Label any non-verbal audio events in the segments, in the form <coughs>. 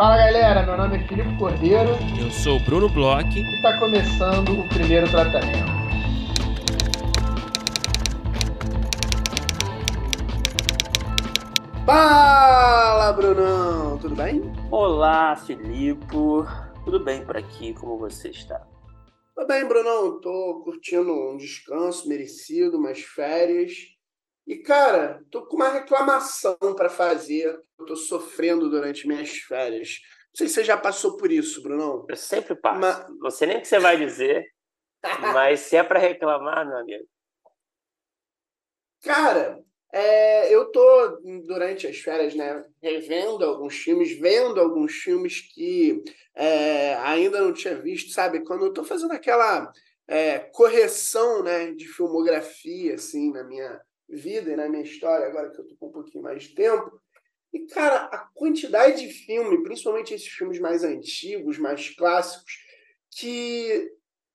Fala galera, meu nome é Filipe Cordeiro. Eu sou o Bruno Bloch. E está começando o primeiro tratamento. Fala, Brunão! Tudo bem? Olá, Filipe. Tudo bem por aqui? Como você está? Tudo bem, Brunão. Tô curtindo um descanso merecido, umas férias. E, cara, tô com uma reclamação para fazer. Eu tô sofrendo durante minhas férias. Não sei se você já passou por isso, Brunão. Eu sempre passo. Mas... Não sei nem o que você vai dizer, <laughs> mas se é para reclamar, meu amigo. Cara, é, eu tô, durante as férias, né, revendo alguns filmes, vendo alguns filmes que é, ainda não tinha visto, sabe? Quando eu tô fazendo aquela é, correção, né, de filmografia, assim, na minha vida e na minha história, agora que eu tô com um pouquinho mais de tempo. E, cara, a quantidade de filme, principalmente esses filmes mais antigos, mais clássicos, que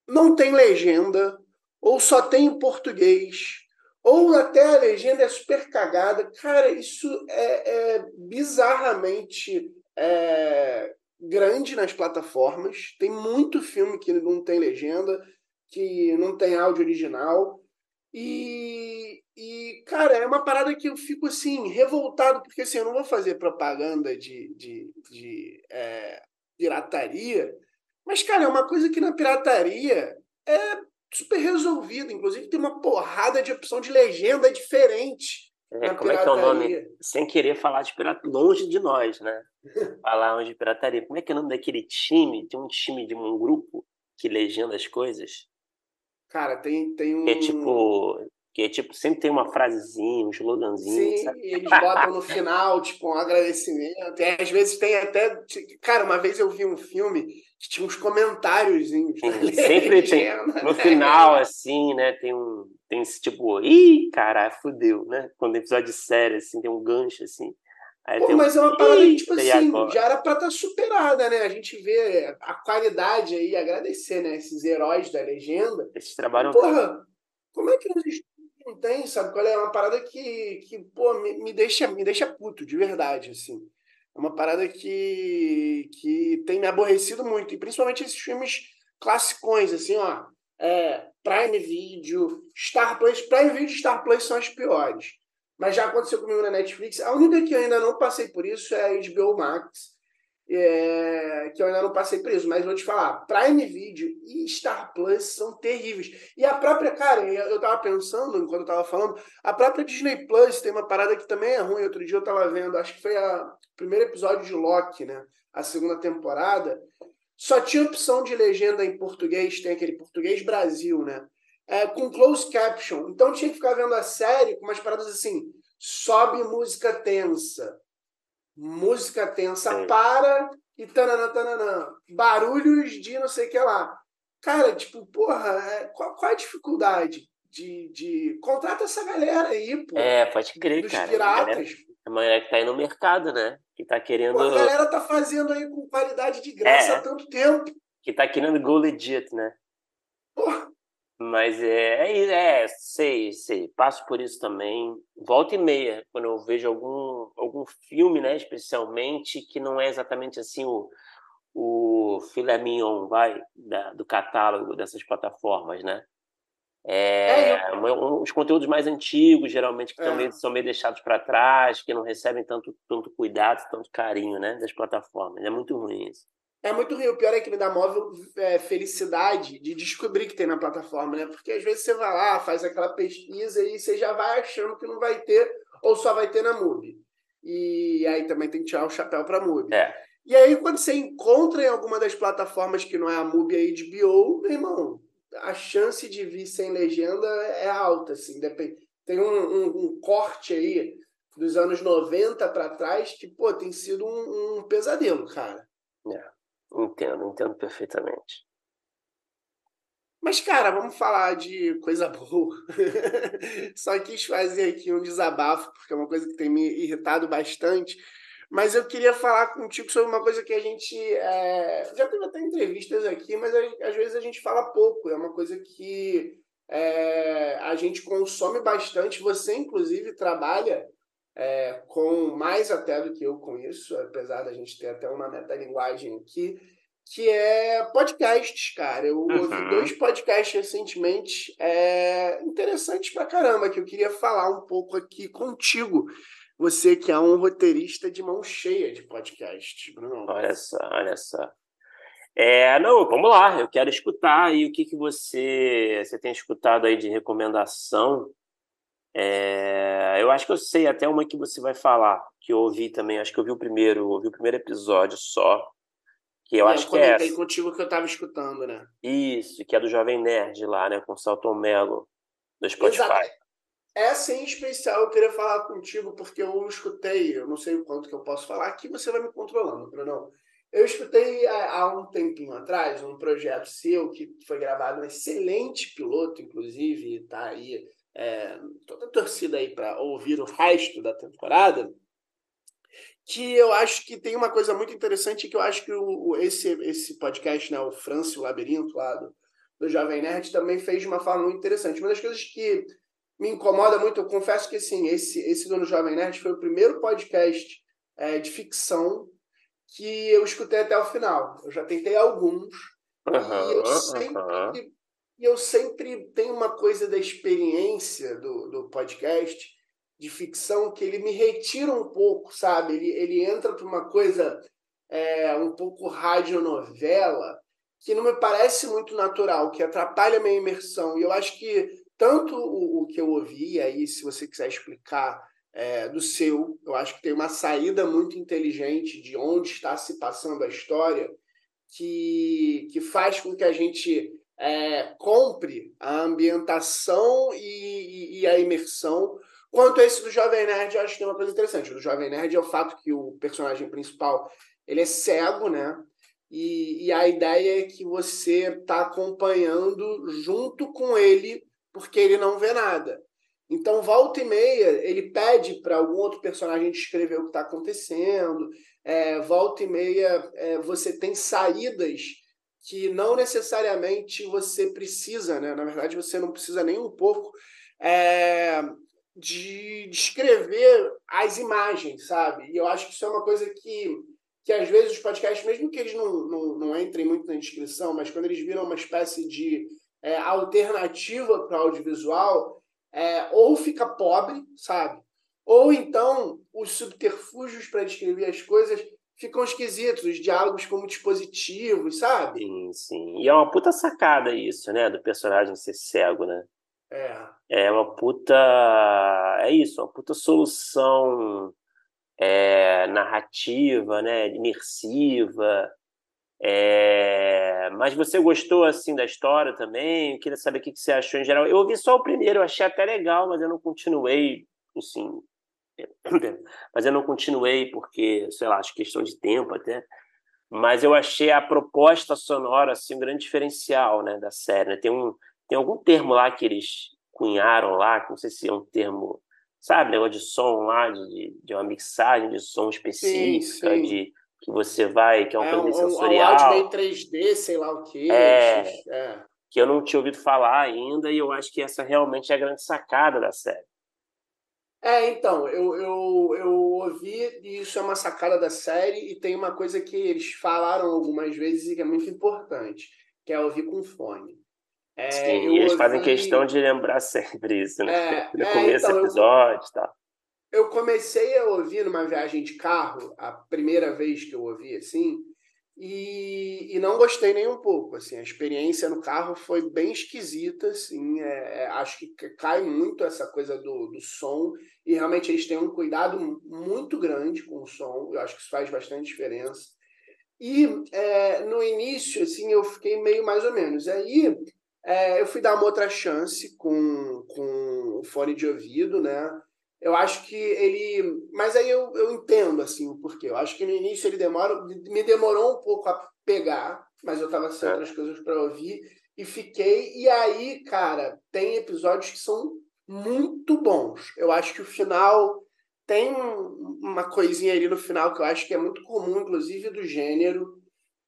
não tem legenda, ou só tem em português, ou até a legenda é super cagada. Cara, isso é, é bizarramente é, grande nas plataformas. Tem muito filme que não tem legenda, que não tem áudio original. E, e, cara, é uma parada que eu fico assim, revoltado, porque assim, eu não vou fazer propaganda de, de, de é, pirataria, mas, cara, é uma coisa que na pirataria é super resolvido. Inclusive, tem uma porrada de opção de legenda diferente. É, como pirataria. é que é o nome? Sem querer falar de pirataria, longe de nós, né? <laughs> falar de pirataria. Como é que é o nome daquele time? Tem um time de um grupo que legenda as coisas? Cara, tem, tem um. É tipo. Que tipo, sempre tem uma frasezinha, um sloganzinho. Sim, sabe? eles botam no final, tipo, um agradecimento. E às vezes tem até. Cara, uma vez eu vi um filme que tinha uns comentários. Sempre <laughs> tem. No final, assim, né? Tem um. Tem esse tipo, ih, cara, fudeu, né? Quando é episódio de série, assim, tem um gancho, assim. Pô, mas um... é uma parada que, tipo assim, já era pra estar tá superada, né? A gente vê a qualidade aí, agradecer, né? Esses heróis da legenda. Esses trabalham. Porra, como é que eles não tem, sabe? Qual é? é uma parada que, que pô, me, me, deixa, me deixa puto, de verdade, assim. É uma parada que, que tem me aborrecido muito, e principalmente esses filmes classicões, assim, ó. É, Prime Video, Star Plus. Prime Video e Star Plus são as piores. Mas já aconteceu comigo na Netflix. A única que eu ainda não passei por isso é a HBO Max é, que eu ainda não passei preso, mas vou te falar, Prime Video e Star Plus são terríveis. E a própria, cara, eu tava pensando, enquanto eu tava falando, a própria Disney Plus tem uma parada que também é ruim. Outro dia eu tava vendo, acho que foi o primeiro episódio de Loki, né? A segunda temporada. Só tinha opção de legenda em português, tem aquele português Brasil, né? É, com closed caption. Então tinha que ficar vendo a série com umas paradas assim: sobe música tensa, música tensa é. para e tananã, tananã. Barulhos de não sei o que lá. Cara, tipo, porra, é, qual, qual a dificuldade de, de. Contrata essa galera aí, pô. É, pode crer, dos cara. Piratas. A mulher que tá aí no mercado, né? Que tá querendo. Pô, a galera tá fazendo aí com qualidade de graça é. há tanto tempo. Que tá querendo go legit, né? Porra. Mas é, é, é, sei, sei, passo por isso também. Volta e meia, quando eu vejo algum, algum filme, né, especialmente, que não é exatamente assim o, o filé mignon, vai, da, do catálogo dessas plataformas, né? É, é um, os conteúdos mais antigos, geralmente, que é. também são meio deixados para trás, que não recebem tanto, tanto cuidado, tanto carinho, né, das plataformas. É muito ruim isso. É muito ruim. O pior é que me dá móvel é, felicidade de descobrir que tem na plataforma, né? Porque às vezes você vai lá, faz aquela pesquisa e você já vai achando que não vai ter ou só vai ter na MUBI. E aí também tem que tirar o chapéu para MUBI. É. E aí quando você encontra em alguma das plataformas que não é a MUBI e a HBO, meu irmão, a chance de vir sem legenda é alta, assim. Depende. Tem um, um, um corte aí dos anos 90 para trás que, pô, tem sido um, um pesadelo, cara. É. Entendo, entendo perfeitamente. Mas, cara, vamos falar de coisa boa. <laughs> Só quis fazer aqui um desabafo, porque é uma coisa que tem me irritado bastante. Mas eu queria falar contigo sobre uma coisa que a gente. É... Já teve até entrevistas aqui, mas às vezes a gente fala pouco. É uma coisa que é... a gente consome bastante. Você, inclusive, trabalha é, com mais até do que eu com isso, apesar da gente ter até uma metalinguagem aqui, que é podcasts, cara. Eu uhum. ouvi dois podcasts recentemente é, interessantes pra caramba, que eu queria falar um pouco aqui contigo. Você que é um roteirista de mão cheia de podcasts, Bruno. Olha só, olha só. É, não, vamos lá, eu quero escutar aí o que, que você, você tem escutado aí de recomendação. É, eu acho que eu sei até uma que você vai falar, que eu ouvi também, acho que eu vi o primeiro, ouvi o primeiro episódio só, que eu, acho que é. Eu comentei contigo que eu estava escutando, né? Isso, que é do Jovem Nerd lá, né? Com o Salton Mello, do Spotify. Exato. Essa em especial eu queria falar contigo, porque eu escutei, eu não sei o quanto que eu posso falar, aqui você vai me controlando, Bruno. Eu escutei há um tempinho atrás um projeto seu que foi gravado, um excelente piloto, inclusive, está aí é, toda a torcida aí para ouvir o resto da temporada, que eu acho que tem uma coisa muito interessante que eu acho que o, esse, esse podcast, né, o Francio Labirinto, lá do, do Jovem Nerd, também fez de uma forma muito interessante. Uma das coisas que me incomoda muito, eu confesso que sim, esse, esse do Jovem Nerd foi o primeiro podcast é, de ficção que eu escutei até o final. Eu já tentei alguns, uhum, e eu sempre uhum e eu sempre tenho uma coisa da experiência do, do podcast de ficção que ele me retira um pouco, sabe? Ele, ele entra para uma coisa é, um pouco radionovela que não me parece muito natural, que atrapalha a minha imersão. E eu acho que tanto o, o que eu ouvi, aí se você quiser explicar é, do seu, eu acho que tem uma saída muito inteligente de onde está se passando a história, que, que faz com que a gente é, compre a ambientação e, e, a imersão. Quanto a esse do Jovem Nerd, eu acho que tem uma coisa interessante. O do Jovem Nerd é o fato que o personagem principal ele é cego, né? E, e a ideia é que você está acompanhando junto com ele, porque ele não vê nada. Então, volta e meia, ele pede para algum outro personagem descrever o que está acontecendo. É, volta e meia, é, você tem saídas que não necessariamente você precisa, né? Na verdade, você não precisa nem um pouco é, de descrever as imagens, sabe? E eu acho que isso é uma coisa que, que às vezes os podcasts, mesmo que eles não, não, não entrem muito na descrição, mas quando eles viram uma espécie de é, alternativa para o audiovisual, é, ou fica pobre, sabe? Ou então os subterfúgios para descrever as coisas ficam esquisitos, os diálogos ficam dispositivos, sabe? Sim, sim. E é uma puta sacada isso, né? Do personagem ser cego, né? É. É uma puta. É isso, uma puta solução é, narrativa, né? Imersiva. É... Mas você gostou assim da história também? Eu queria saber o que você achou em geral. Eu ouvi só o primeiro, eu achei até legal, mas eu não continuei, assim, <coughs> mas eu não continuei porque, sei lá, acho questão de tempo até. Mas eu achei a proposta sonora assim um grande diferencial, né, da série. Né? Tem um tem algum termo lá que eles cunharam lá, não sei se é um termo, sabe, negócio de som lá, de, de uma mixagem de som específica, sim, sim. de que você vai, que é uma é, coisa um, sensorial. Um áudio meio 3D, sei lá o quê. É, é, que eu não tinha ouvido falar ainda, e eu acho que essa realmente é a grande sacada da série. É, então, eu, eu, eu ouvi, e isso é uma sacada da série, e tem uma coisa que eles falaram algumas vezes e que é muito importante, que é ouvir com fone. É, Sim, e eles ouvi... fazem questão de lembrar <laughs> sempre isso, né? É, no é, começo então, do episódio e tal. Eu comecei a ouvir numa viagem de carro, a primeira vez que eu ouvi assim, e, e não gostei nem um pouco. Assim, a experiência no carro foi bem esquisita. Assim, é, é, acho que cai muito essa coisa do, do som e realmente eles têm um cuidado muito grande com o som. Eu acho que isso faz bastante diferença. E é, no início, assim, eu fiquei meio mais ou menos. Aí é, eu fui dar uma outra chance com, com o fone de ouvido, né? Eu acho que ele. Mas aí eu, eu entendo assim o porquê. Eu acho que no início ele demora, me demorou um pouco a pegar, mas eu estava sem é. outras coisas para ouvir e fiquei. E aí, cara, tem episódios que são muito bons. Eu acho que o final tem uma coisinha ali no final que eu acho que é muito comum, inclusive do gênero,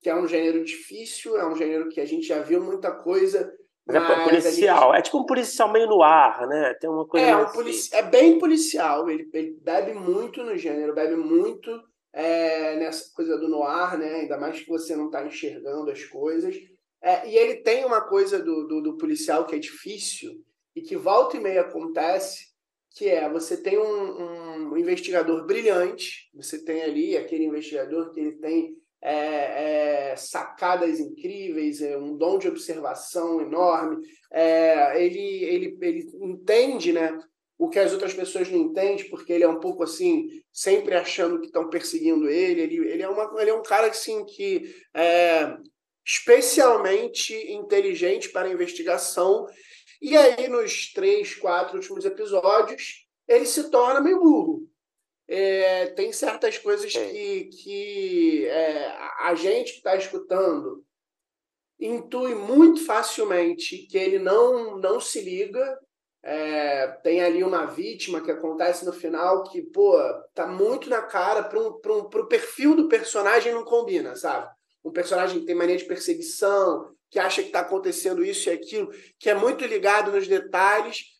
que é um gênero difícil, é um gênero que a gente já viu muita coisa Mas, é mas é policial, gente... é tipo um policial meio no ar, né? Tem uma coisa. É, um polici... é bem policial, ele, ele bebe muito no gênero, bebe muito é, nessa coisa do noir, né? Ainda mais que você não está enxergando as coisas. É, e ele tem uma coisa do, do, do, policial que é difícil e que volta e meia acontece, que é você tem um, um investigador brilhante, você tem ali aquele investigador que ele tem é, é, sacadas incríveis, é, um dom de observação enorme. É, ele, ele, ele entende né, o que as outras pessoas não entendem, porque ele é um pouco assim, sempre achando que estão perseguindo ele. Ele, ele, é, uma, ele é um cara assim, que é especialmente inteligente para investigação. E aí, nos três, quatro últimos episódios, ele se torna meio burro é, tem certas coisas que, que é, a gente que está escutando intui muito facilmente que ele não, não se liga. É, tem ali uma vítima que acontece no final que, pô, tá muito na cara para um, um, o perfil do personagem não combina, sabe? Um personagem que tem mania de perseguição, que acha que está acontecendo isso e aquilo, que é muito ligado nos detalhes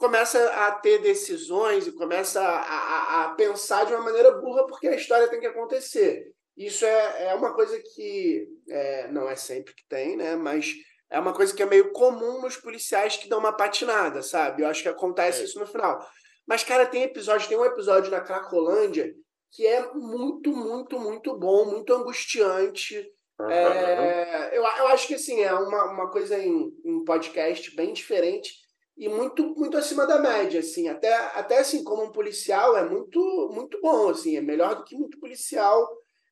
começa a ter decisões e começa a, a, a, pensar de uma maneira burra porque a história tem que acontecer. Isso é, é uma coisa que é, não é sempre que tem, né? Mas é uma coisa que é meio comum nos policiais que dão uma patinada, sabe? Eu acho que acontece é. isso no final. Mas, cara, tem episódio, tem um episódio na Cracolândia que é muito, muito, muito bom, muito angustiante. Uhum. Eu, eu acho que assim, é uma, uma coisa em, em podcast bem diferente e muito muito acima da média, assim, até até assim como um policial é muito muito bom, assim, é melhor do que muito policial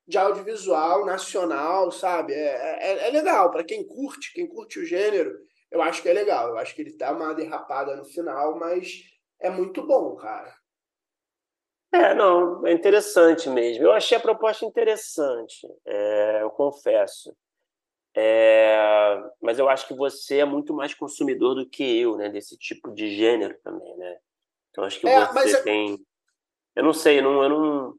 de audiovisual nacional, sabe? É, é, é legal para quem curte, quem curte o gênero, eu acho que é legal. Eu acho que ele dá uma derrapada no final, mas é muito bom, cara. É, não, é interessante mesmo. Eu achei a proposta interessante, é, eu confesso. É, mas eu acho que você é muito mais consumidor do que eu, né? Desse tipo de gênero também, né? Então acho que é, você é tem. Eu não sei, eu não, eu não,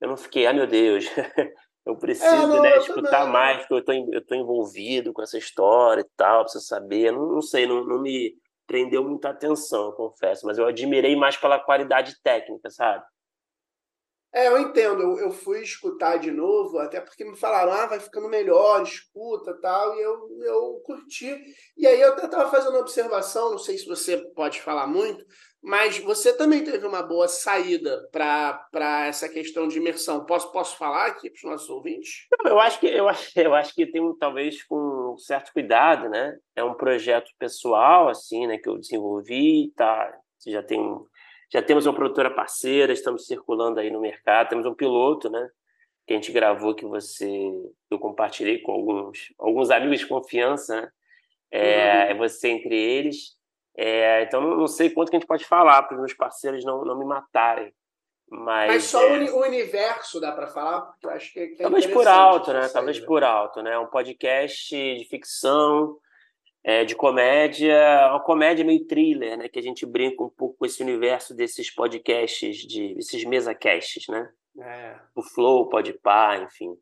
eu não fiquei, ah, meu Deus, <laughs> eu preciso é, não, né, escutar mais, porque eu tô, eu tô envolvido com essa história e tal, preciso saber. Eu não, não sei, não, não me prendeu muita atenção, eu confesso, mas eu admirei mais pela qualidade técnica, sabe? É, eu entendo. Eu, eu fui escutar de novo, até porque me falaram, ah, vai ficando melhor, escuta tal, e eu, eu curti. E aí eu estava fazendo uma observação, não sei se você pode falar muito, mas você também teve uma boa saída para essa questão de imersão. Posso, posso falar aqui para os nossos ouvintes? Eu acho que eu <laughs> eu acho que tem talvez com certo cuidado, né? É um projeto pessoal assim, né, que eu desenvolvi, tá? Já tem já temos uma produtora parceira, estamos circulando aí no mercado, temos um piloto, né? Que a gente gravou, que você eu compartilhei com alguns, alguns amigos de confiança, né? É, uhum. é você entre eles. É, então, não, sei quanto que a gente pode falar para os meus parceiros não, não me matarem. Mas, Mas só é... o universo dá para falar, porque eu acho que, que é Talvez por alto, né? Talvez por alto, né? Um podcast de ficção é, de comédia, uma comédia meio thriller, né? Que a gente brinca um pouco com esse universo desses podcasts, de esses mesa-casts, né? É. O Flow, Podpah, enfim.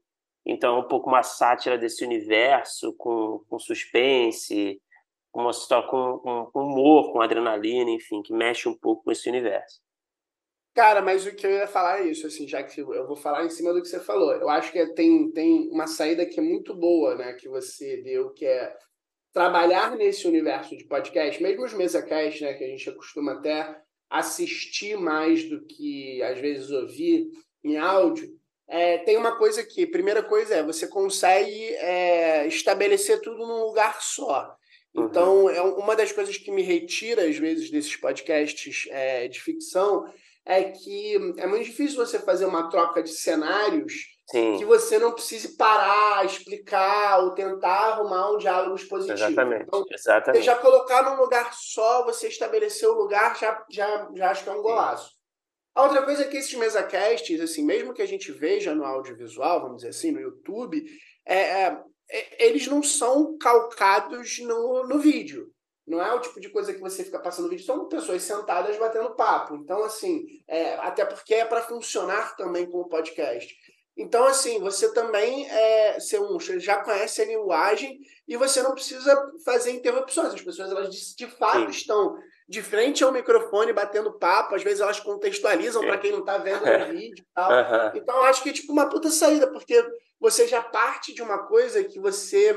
Então, é um pouco uma sátira desse universo, com, com suspense, com, uma, com, com, com humor, com adrenalina, enfim, que mexe um pouco com esse universo. Cara, mas o que eu ia falar é isso, assim, já que eu vou falar em cima do que você falou. Eu acho que tem, tem uma saída que é muito boa, né, que você deu, que é trabalhar nesse universo de podcast, mesmo os mesa-cast, né, que a gente costuma até assistir mais do que às vezes ouvir em áudio, é, tem uma coisa que, primeira coisa é, você consegue é, estabelecer tudo num lugar só. Uhum. Então, uhum. é uma das coisas que me retira, às vezes, desses podcasts é, de ficção, é que é muito difícil você fazer uma troca de cenários Sim. que você não precise parar, explicar ou tentar arrumar um diálogo expositivo. Exatamente. Então, Exatamente. Você já colocar num lugar só, você estabelecer o lugar, já, já, já acho que é um golaço. Sim. A outra coisa é que esses mesacasts, assim, mesmo que a gente veja no audiovisual, vamos dizer assim, no YouTube, é, é, é, eles não são calcados no, no vídeo. Não é o tipo de coisa que você fica passando vídeo, são pessoas sentadas batendo papo. Então, assim, é, até porque é para funcionar também como podcast. Então, assim, você também é, ser um, já conhece a linguagem e você não precisa fazer interrupções. As pessoas, elas de, de fato Sim. estão de frente ao microfone batendo papo, às vezes elas contextualizam para quem não está vendo no vídeo e tal. Uhum. Então, eu acho que é tipo uma puta saída, porque você já parte de uma coisa que você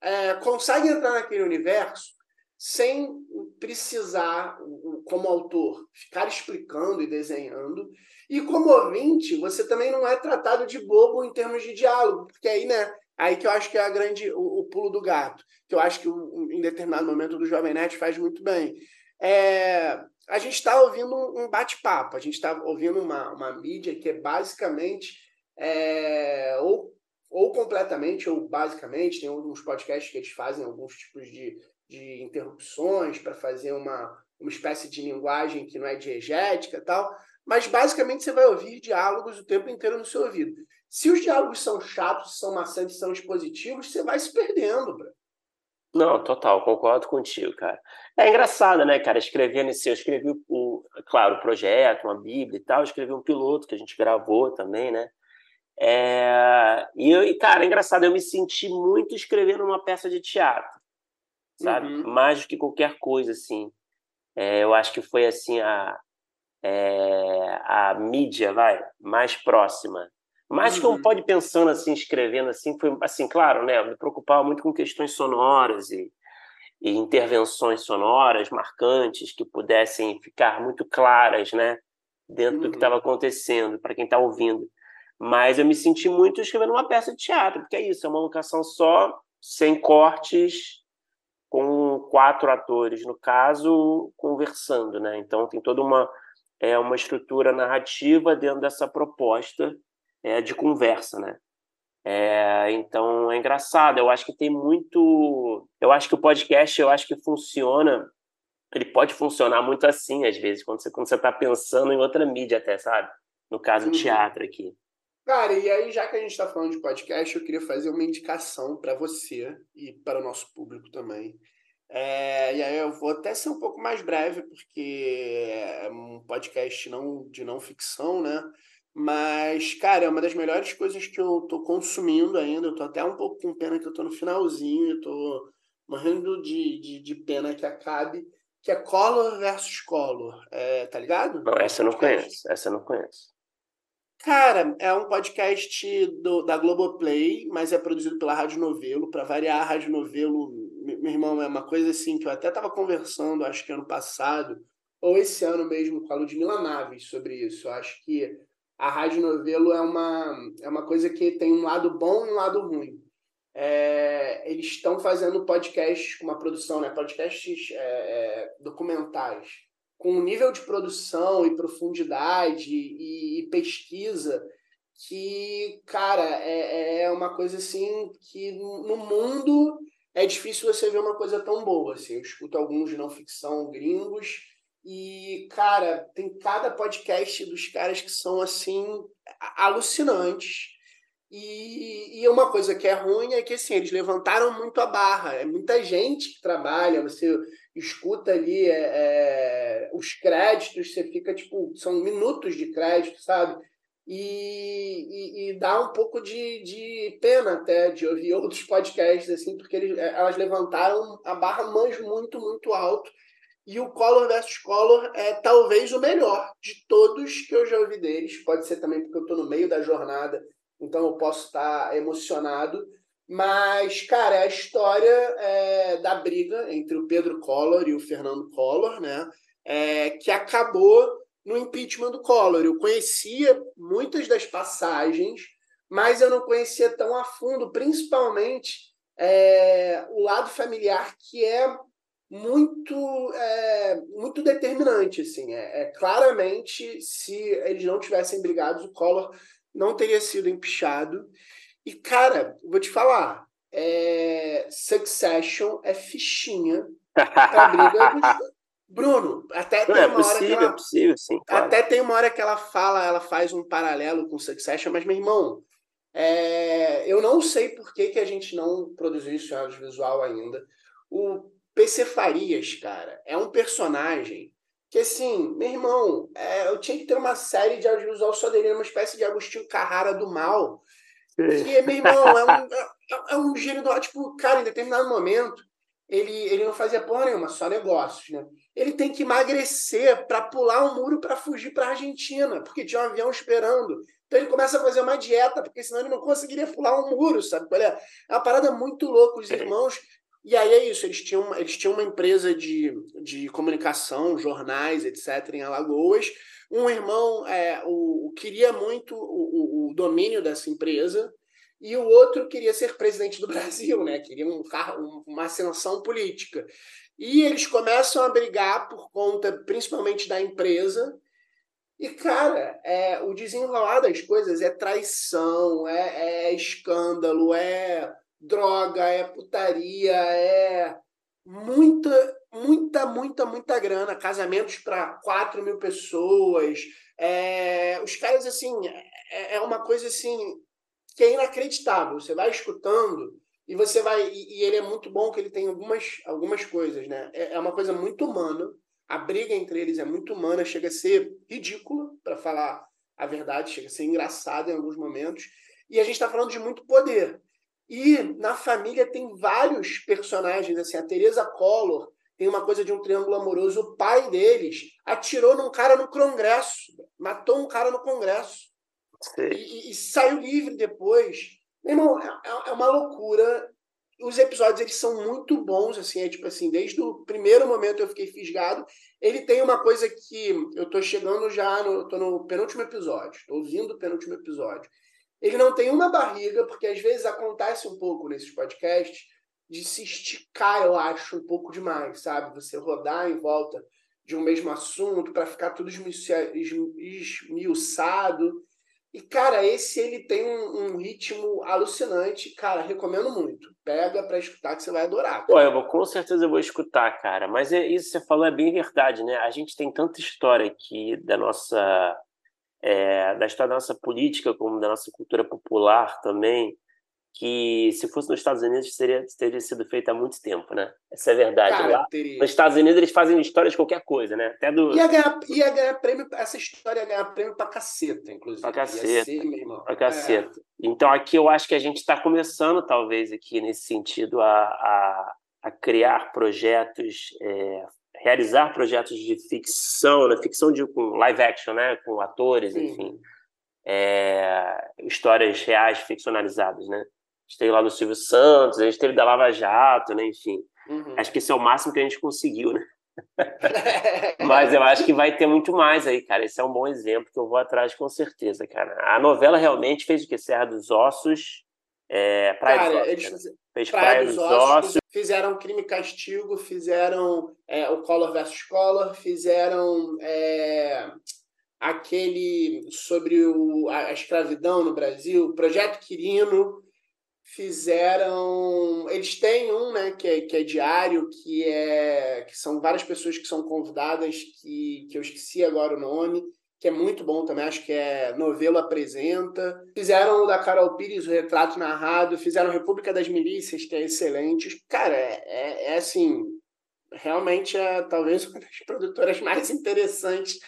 é, consegue entrar naquele universo sem precisar, como autor, ficar explicando e desenhando. E como ouvinte, você também não é tratado de bobo em termos de diálogo, porque aí, né? Aí que eu acho que é a grande, o, o pulo do gato, que eu acho que em determinado momento do Jovem Nerd faz muito bem. É, a gente está ouvindo um bate-papo, a gente está ouvindo uma, uma mídia que é basicamente é, ou, ou completamente ou basicamente, tem alguns podcasts que eles fazem alguns tipos de de interrupções para fazer uma, uma espécie de linguagem que não é diegética e tal, mas basicamente você vai ouvir diálogos o tempo inteiro no seu ouvido. Se os diálogos são chatos, são maçantes, são expositivos, você vai se perdendo, bro. Não, total, concordo contigo, cara. É engraçado, né, cara? Escrever nesse. Eu escrevi, o, claro, o projeto, uma Bíblia e tal, eu escrevi um piloto que a gente gravou também, né? É, e, cara, é engraçado, eu me senti muito escrevendo uma peça de teatro sabe? Uhum. Mais do que qualquer coisa, assim. É, eu acho que foi, assim, a, é, a mídia, vai, mais próxima. Mais uhum. que eu pode pensando, assim, escrevendo, assim, foi, assim, claro, né? Eu me preocupava muito com questões sonoras e, e intervenções sonoras marcantes que pudessem ficar muito claras, né? Dentro uhum. do que estava uhum. acontecendo, para quem está ouvindo. Mas eu me senti muito escrevendo uma peça de teatro, porque é isso, é uma locação só, sem cortes, com quatro atores, no caso, conversando, né? Então tem toda uma é uma estrutura narrativa dentro dessa proposta é, de conversa, né? É, então é engraçado. Eu acho que tem muito. Eu acho que o podcast, eu acho que funciona. Ele pode funcionar muito assim às vezes quando você quando você está pensando em outra mídia até, sabe? No caso, uhum. teatro aqui. Cara, e aí, já que a gente está falando de podcast, eu queria fazer uma indicação para você e para o nosso público também. É, e aí eu vou até ser um pouco mais breve, porque é um podcast não, de não ficção, né? Mas, cara, é uma das melhores coisas que eu tô consumindo ainda. Eu tô até um pouco com pena que eu tô no finalzinho, eu tô morrendo de, de, de pena que acabe, que é Color versus Color. É, tá ligado? Não, essa eu não conheço. Essa eu não conheço. Cara, é um podcast do, da Globoplay, mas é produzido pela Rádio Novelo. Para variar, a Rádio Novelo, meu irmão, é uma coisa assim que eu até estava conversando, acho que ano passado, ou esse ano mesmo, com a Ludmila Naves sobre isso. Eu acho que a Rádio Novelo é uma, é uma coisa que tem um lado bom e um lado ruim. É, eles estão fazendo podcasts com uma produção, né? podcasts é, é, documentais com um nível de produção e profundidade e, e pesquisa que, cara, é, é uma coisa assim que no mundo é difícil você ver uma coisa tão boa. Assim. Eu escuto alguns não ficção gringos e, cara, tem cada podcast dos caras que são assim alucinantes. E, e uma coisa que é ruim é que assim, eles levantaram muito a barra. É muita gente que trabalha, você escuta ali é, é, os créditos, você fica tipo, são minutos de crédito, sabe? E, e, e, dá um pouco de, de pena até de ouvir <laughs> outros podcasts, assim, porque eles, é, elas levantaram a barra manjo muito, muito alto. E o Color versus Color é talvez o melhor de todos que eu já ouvi deles. Pode ser também porque eu estou no meio da jornada, então eu posso estar emocionado. Mas, cara, é a história é, da briga entre o Pedro Collor e o Fernando Collor, né? É, que acabou no impeachment do Collor. Eu conhecia muitas das passagens, mas eu não conhecia tão a fundo, principalmente é, o lado familiar, que é muito é, muito determinante. Assim. É, é, claramente, se eles não tivessem brigados, o Collor não teria sido empichado. E, cara, vou te falar, é... Succession é fichinha pra briga <laughs> Bruno, até tem é uma possível, hora que ela... É possível, sim, claro. Até tem uma hora que ela fala, ela faz um paralelo com Succession, mas, meu irmão, é... eu não sei por que, que a gente não produziu isso em audiovisual ainda. O PC Farias, cara, é um personagem que assim, meu irmão, é, eu tinha que ter uma série de audiovisual só dele, uma espécie de Agostinho Carrara do mal. Sim. Que, meu irmão, é um, é, é um gênio do. Tipo, cara, em determinado momento, ele, ele não fazia porra nenhuma, só negócios, né? Ele tem que emagrecer para pular um muro para fugir para a Argentina, porque tinha um avião esperando. Então ele começa a fazer uma dieta, porque senão ele não conseguiria pular um muro, sabe? É? é uma parada muito louca. Os irmãos e aí é isso, eles tinham, eles tinham uma empresa de, de comunicação, jornais, etc., em Alagoas. Um irmão é, o, queria muito o, o, domínio dessa empresa e o outro queria ser presidente do <laughs> Brasil, né? queria um, uma ascensão política. E eles começam a brigar por conta, principalmente da empresa. E, cara, é, o desenrolar das coisas é traição, é, é escândalo, é droga, é putaria, é muita, muita, muita, muita grana, casamentos para 4 mil pessoas. É, os caras, assim, é, é uma coisa assim que é inacreditável. Você vai escutando e você vai. E, e ele é muito bom que ele tem algumas, algumas coisas, né? É, é uma coisa muito humana. A briga entre eles é muito humana, chega a ser ridícula, para falar a verdade, chega a ser engraçada em alguns momentos. E a gente está falando de muito poder. E na família tem vários personagens, assim, a Teresa Collor tem uma coisa de um triângulo amoroso. O pai deles atirou num cara no Congresso, matou um cara no Congresso. E, e, saiu livre depois. Meu irmão, é, é, é, uma loucura. Os episódios eles são muito bons, assim, é tipo assim, desde o primeiro momento eu fiquei fisgado. Ele tem uma coisa que eu tô chegando já, no, tô no penúltimo episódio, tô ouvindo o penúltimo episódio. Ele não tem uma barriga, porque às vezes acontece um pouco nesses podcasts de se esticar, eu acho, um pouco demais, sabe? Você rodar em volta de um mesmo assunto para ficar tudo esmiuçado. E, cara, esse ele tem um, um, ritmo alucinante. Cara, recomendo muito. Pega para escutar que você vai adorar. Pô, eu vou, com certeza eu vou escutar, cara. Mas é, isso que você falou é bem verdade, né? A gente tem tanta história aqui da nossa é, da história da nossa política, como da nossa cultura popular também, que se fosse nos Estados Unidos teria, teria sido feita há muito tempo, né? Essa é a verdade. Cara, Lá, nos Estados Unidos eles fazem história de qualquer coisa, né? Até do... ia, ganhar, ia ganhar prêmio, essa história ia ganhar prêmio pra caceta, inclusive. Pra caceta. Ser, pra caceta. É. Então aqui eu acho que a gente está começando, talvez, aqui nesse sentido, a, a, a criar projetos é, realizar projetos de ficção, né? ficção de com live action, né? com atores, Sim. enfim, é, histórias reais ficcionalizadas, né? A gente teve lá do Silvio Santos, a gente teve da Lava Jato, né? Enfim, uhum. acho que esse é o máximo que a gente conseguiu, né? <laughs> Mas eu acho que vai ter muito mais aí, cara. Esse é um bom exemplo que eu vou atrás com certeza, cara. A novela realmente fez o que? Serra dos Ossos, é, Praia cara, dos Ossos. Eles? Fez Praia, Praia dos, dos Ossos, Ossos fizeram Crime e Castigo, fizeram é, o Collor versus Collor, fizeram é, aquele sobre o, a, a, escravidão no Brasil, Projeto Quirino, fizeram. Eles têm um, né, que é, que é diário, que é que são várias pessoas que são convidadas, que, que eu esqueci agora o nome que é muito bom também, acho que é Novelo Apresenta. Fizeram o da Carol Pires, o Retrato Narrado, fizeram República das Milícias, que é excelente. Cara, é, é, é assim, realmente é talvez <laughs> uma das produtoras mais interessantes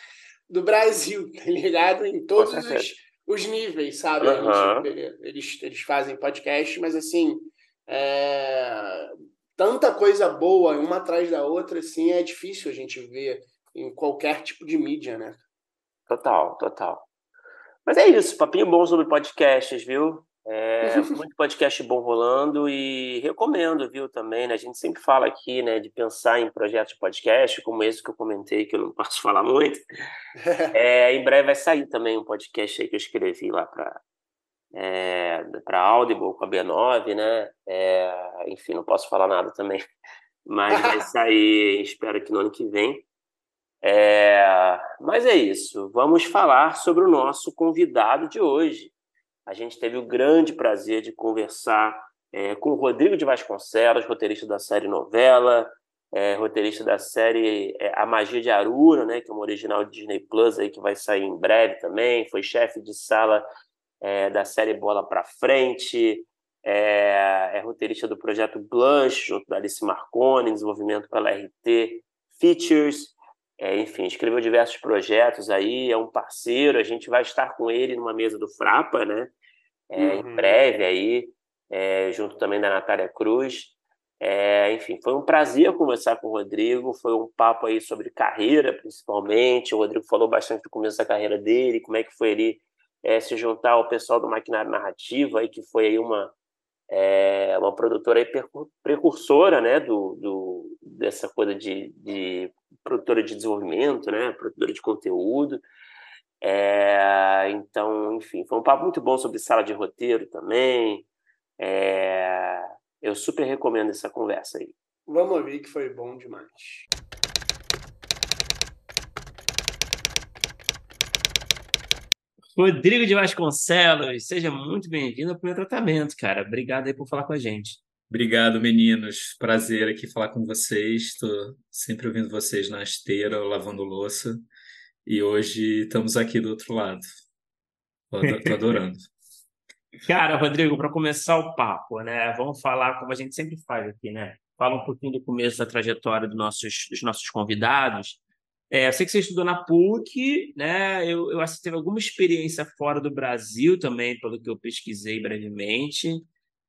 do Brasil, <laughs> tá ligado? Em todos os, os níveis, sabe? Uhum. Eles, eles fazem podcast, mas assim, é... tanta coisa boa, uma atrás da outra, assim, é difícil a gente ver em qualquer tipo de mídia, né? Total, total. Mas é isso, papinho bom sobre podcasts, viu? É, <laughs> muito podcast bom rolando e recomendo, viu, também, né? A gente sempre fala aqui, né, de pensar em projetos de podcast, como esse que eu comentei, que eu não posso <laughs> falar muito. É, em breve vai sair também um podcast aí que eu escrevi lá para é, para Audible com a B9, né? É, enfim, não posso falar nada também, <laughs> mas vai sair, espero que no ano que vem. É, mas é isso. Vamos falar sobre o nosso convidado de hoje. A gente teve o grande prazer de conversar é, com o Rodrigo de Vasconcelos, roteirista da série Novela, é, roteirista da série é, A Magia de Arura, né, que é uma original Disney Plus aí que vai sair em breve também. Foi chefe de sala é, da série Bola para Frente. É, é, roteirista do projeto Blanche, junto da Alice Marconi, desenvolvimento pela RT Features É, enfim, escreveu diversos projetos aí, é um parceiro, a gente vai estar com ele numa mesa do Frapa, né? É, uhum. Em breve aí, é, junto também da Natália Cruz. É, enfim, foi um prazer conversar com o Rodrigo, foi um papo aí sobre carreira, principalmente. O Rodrigo falou bastante do começo da carreira dele, como é que foi ele é, se juntar ao pessoal do Maquinário Narrativo, aí, que foi aí uma, é, uma produtora precursora né, do, do, dessa coisa de, de produtora de desenvolvimento, né, produtora de conteúdo. É, então, enfim, foi um papo muito bom sobre sala de roteiro também. É, eu super recomendo essa conversa aí. Vamos ouvir que foi bom demais. Rodrigo de Vasconcelos, seja muito bem-vindo ao primeiro tratamento, cara. Obrigado aí por falar com a gente. Obrigado, meninos. Prazer aqui falar com vocês. Estou sempre ouvindo vocês na esteira, lavando louça. E hoje estamos aqui do outro lado. Estou adorando. <laughs> Cara, Rodrigo, para começar o papo, né? Vamos falar como a gente sempre faz aqui, né? Fala um pouquinho do começo da trajetória dos nossos, dos nossos convidados é, eu sei que você estudou na PUC, né? Eu, eu acho que teve alguma experiência fora do Brasil também, pelo que eu pesquisei brevemente.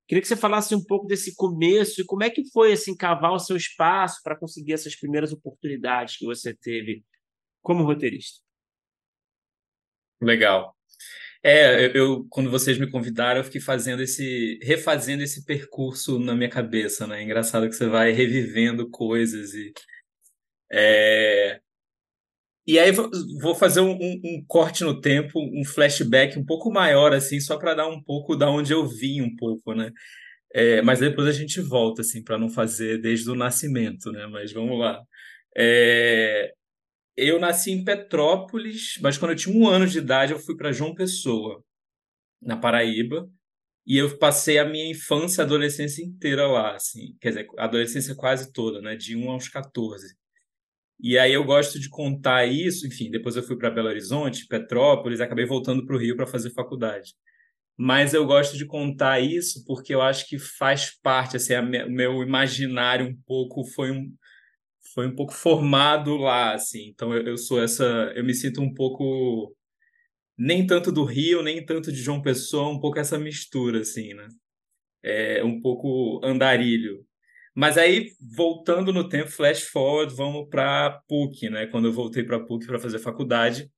Queria que você falasse um pouco desse começo e como é que foi assim cavar o seu espaço para conseguir essas primeiras oportunidades que você teve como roteirista. Legal. É, eu, quando vocês me convidaram, eu fiquei fazendo esse, refazendo esse percurso na minha cabeça, né? Engraçado que você vai revivendo coisas e é, e aí vou fazer um, um, um, corte no tempo, um flashback um pouco maior, assim, só para dar um pouco da onde eu vim um pouco, né? É, mas depois a gente volta, assim, para não fazer desde o nascimento, né? Mas vamos lá. É, eu nasci em Petrópolis, mas quando eu tinha um ano de idade eu fui para João Pessoa, na Paraíba, e eu passei a minha infância e adolescência inteira lá, assim, quer dizer, a adolescência quase toda, né? De 1 aos 14. E aí eu gosto de contar isso, enfim, depois eu fui para Belo Horizonte, Petrópolis, acabei voltando para o Rio para fazer faculdade. Mas eu gosto de contar isso porque eu acho que faz parte, assim, o meu imaginário um pouco foi um, foi um pouco formado lá, assim. Então eu, eu sou essa, eu me sinto um pouco nem tanto do Rio, nem tanto de João Pessoa, um pouco essa mistura, assim, né? É um pouco andarilho. Mas aí, voltando no tempo, flash forward, vamos para PUC, né? Quando eu voltei para PUC para fazer faculdade.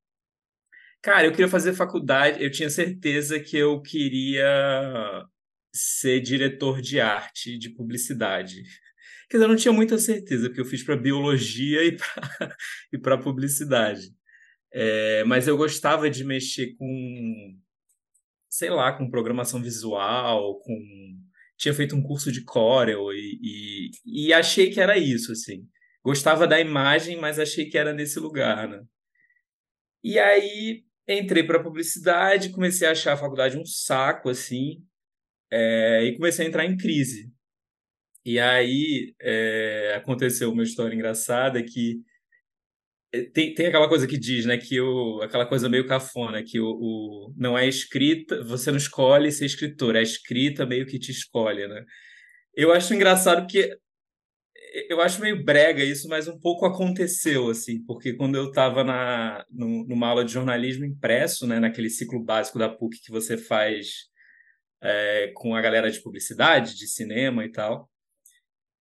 Cara, eu queria fazer faculdade, eu tinha certeza que eu queria ser diretor de arte, de publicidade. Quer dizer, eu não tinha muita certeza, porque eu fiz para biologia e para <laughs> publicidade. É, mas eu gostava de mexer com, sei lá, com programação visual, com tinha feito um curso de Corel e, e, e, achei que era isso, assim. Gostava da imagem, mas achei que era nesse lugar, né? E aí entrei para publicidade, comecei a achar a faculdade um saco, assim, é, e comecei a entrar em crise. E aí é, aconteceu uma história engraçada que tem, tem aquela coisa que diz, né, que o, aquela coisa meio cafona, que o, o, não é escrita, você não escolhe ser escritor, é escrita meio que te escolhe, né? Eu acho engraçado que eu acho meio brega isso, mas um pouco aconteceu, assim, porque quando eu estava na, numa aula de jornalismo impresso, né, naquele ciclo básico da PUC que você faz é, com a galera de publicidade, de cinema e tal,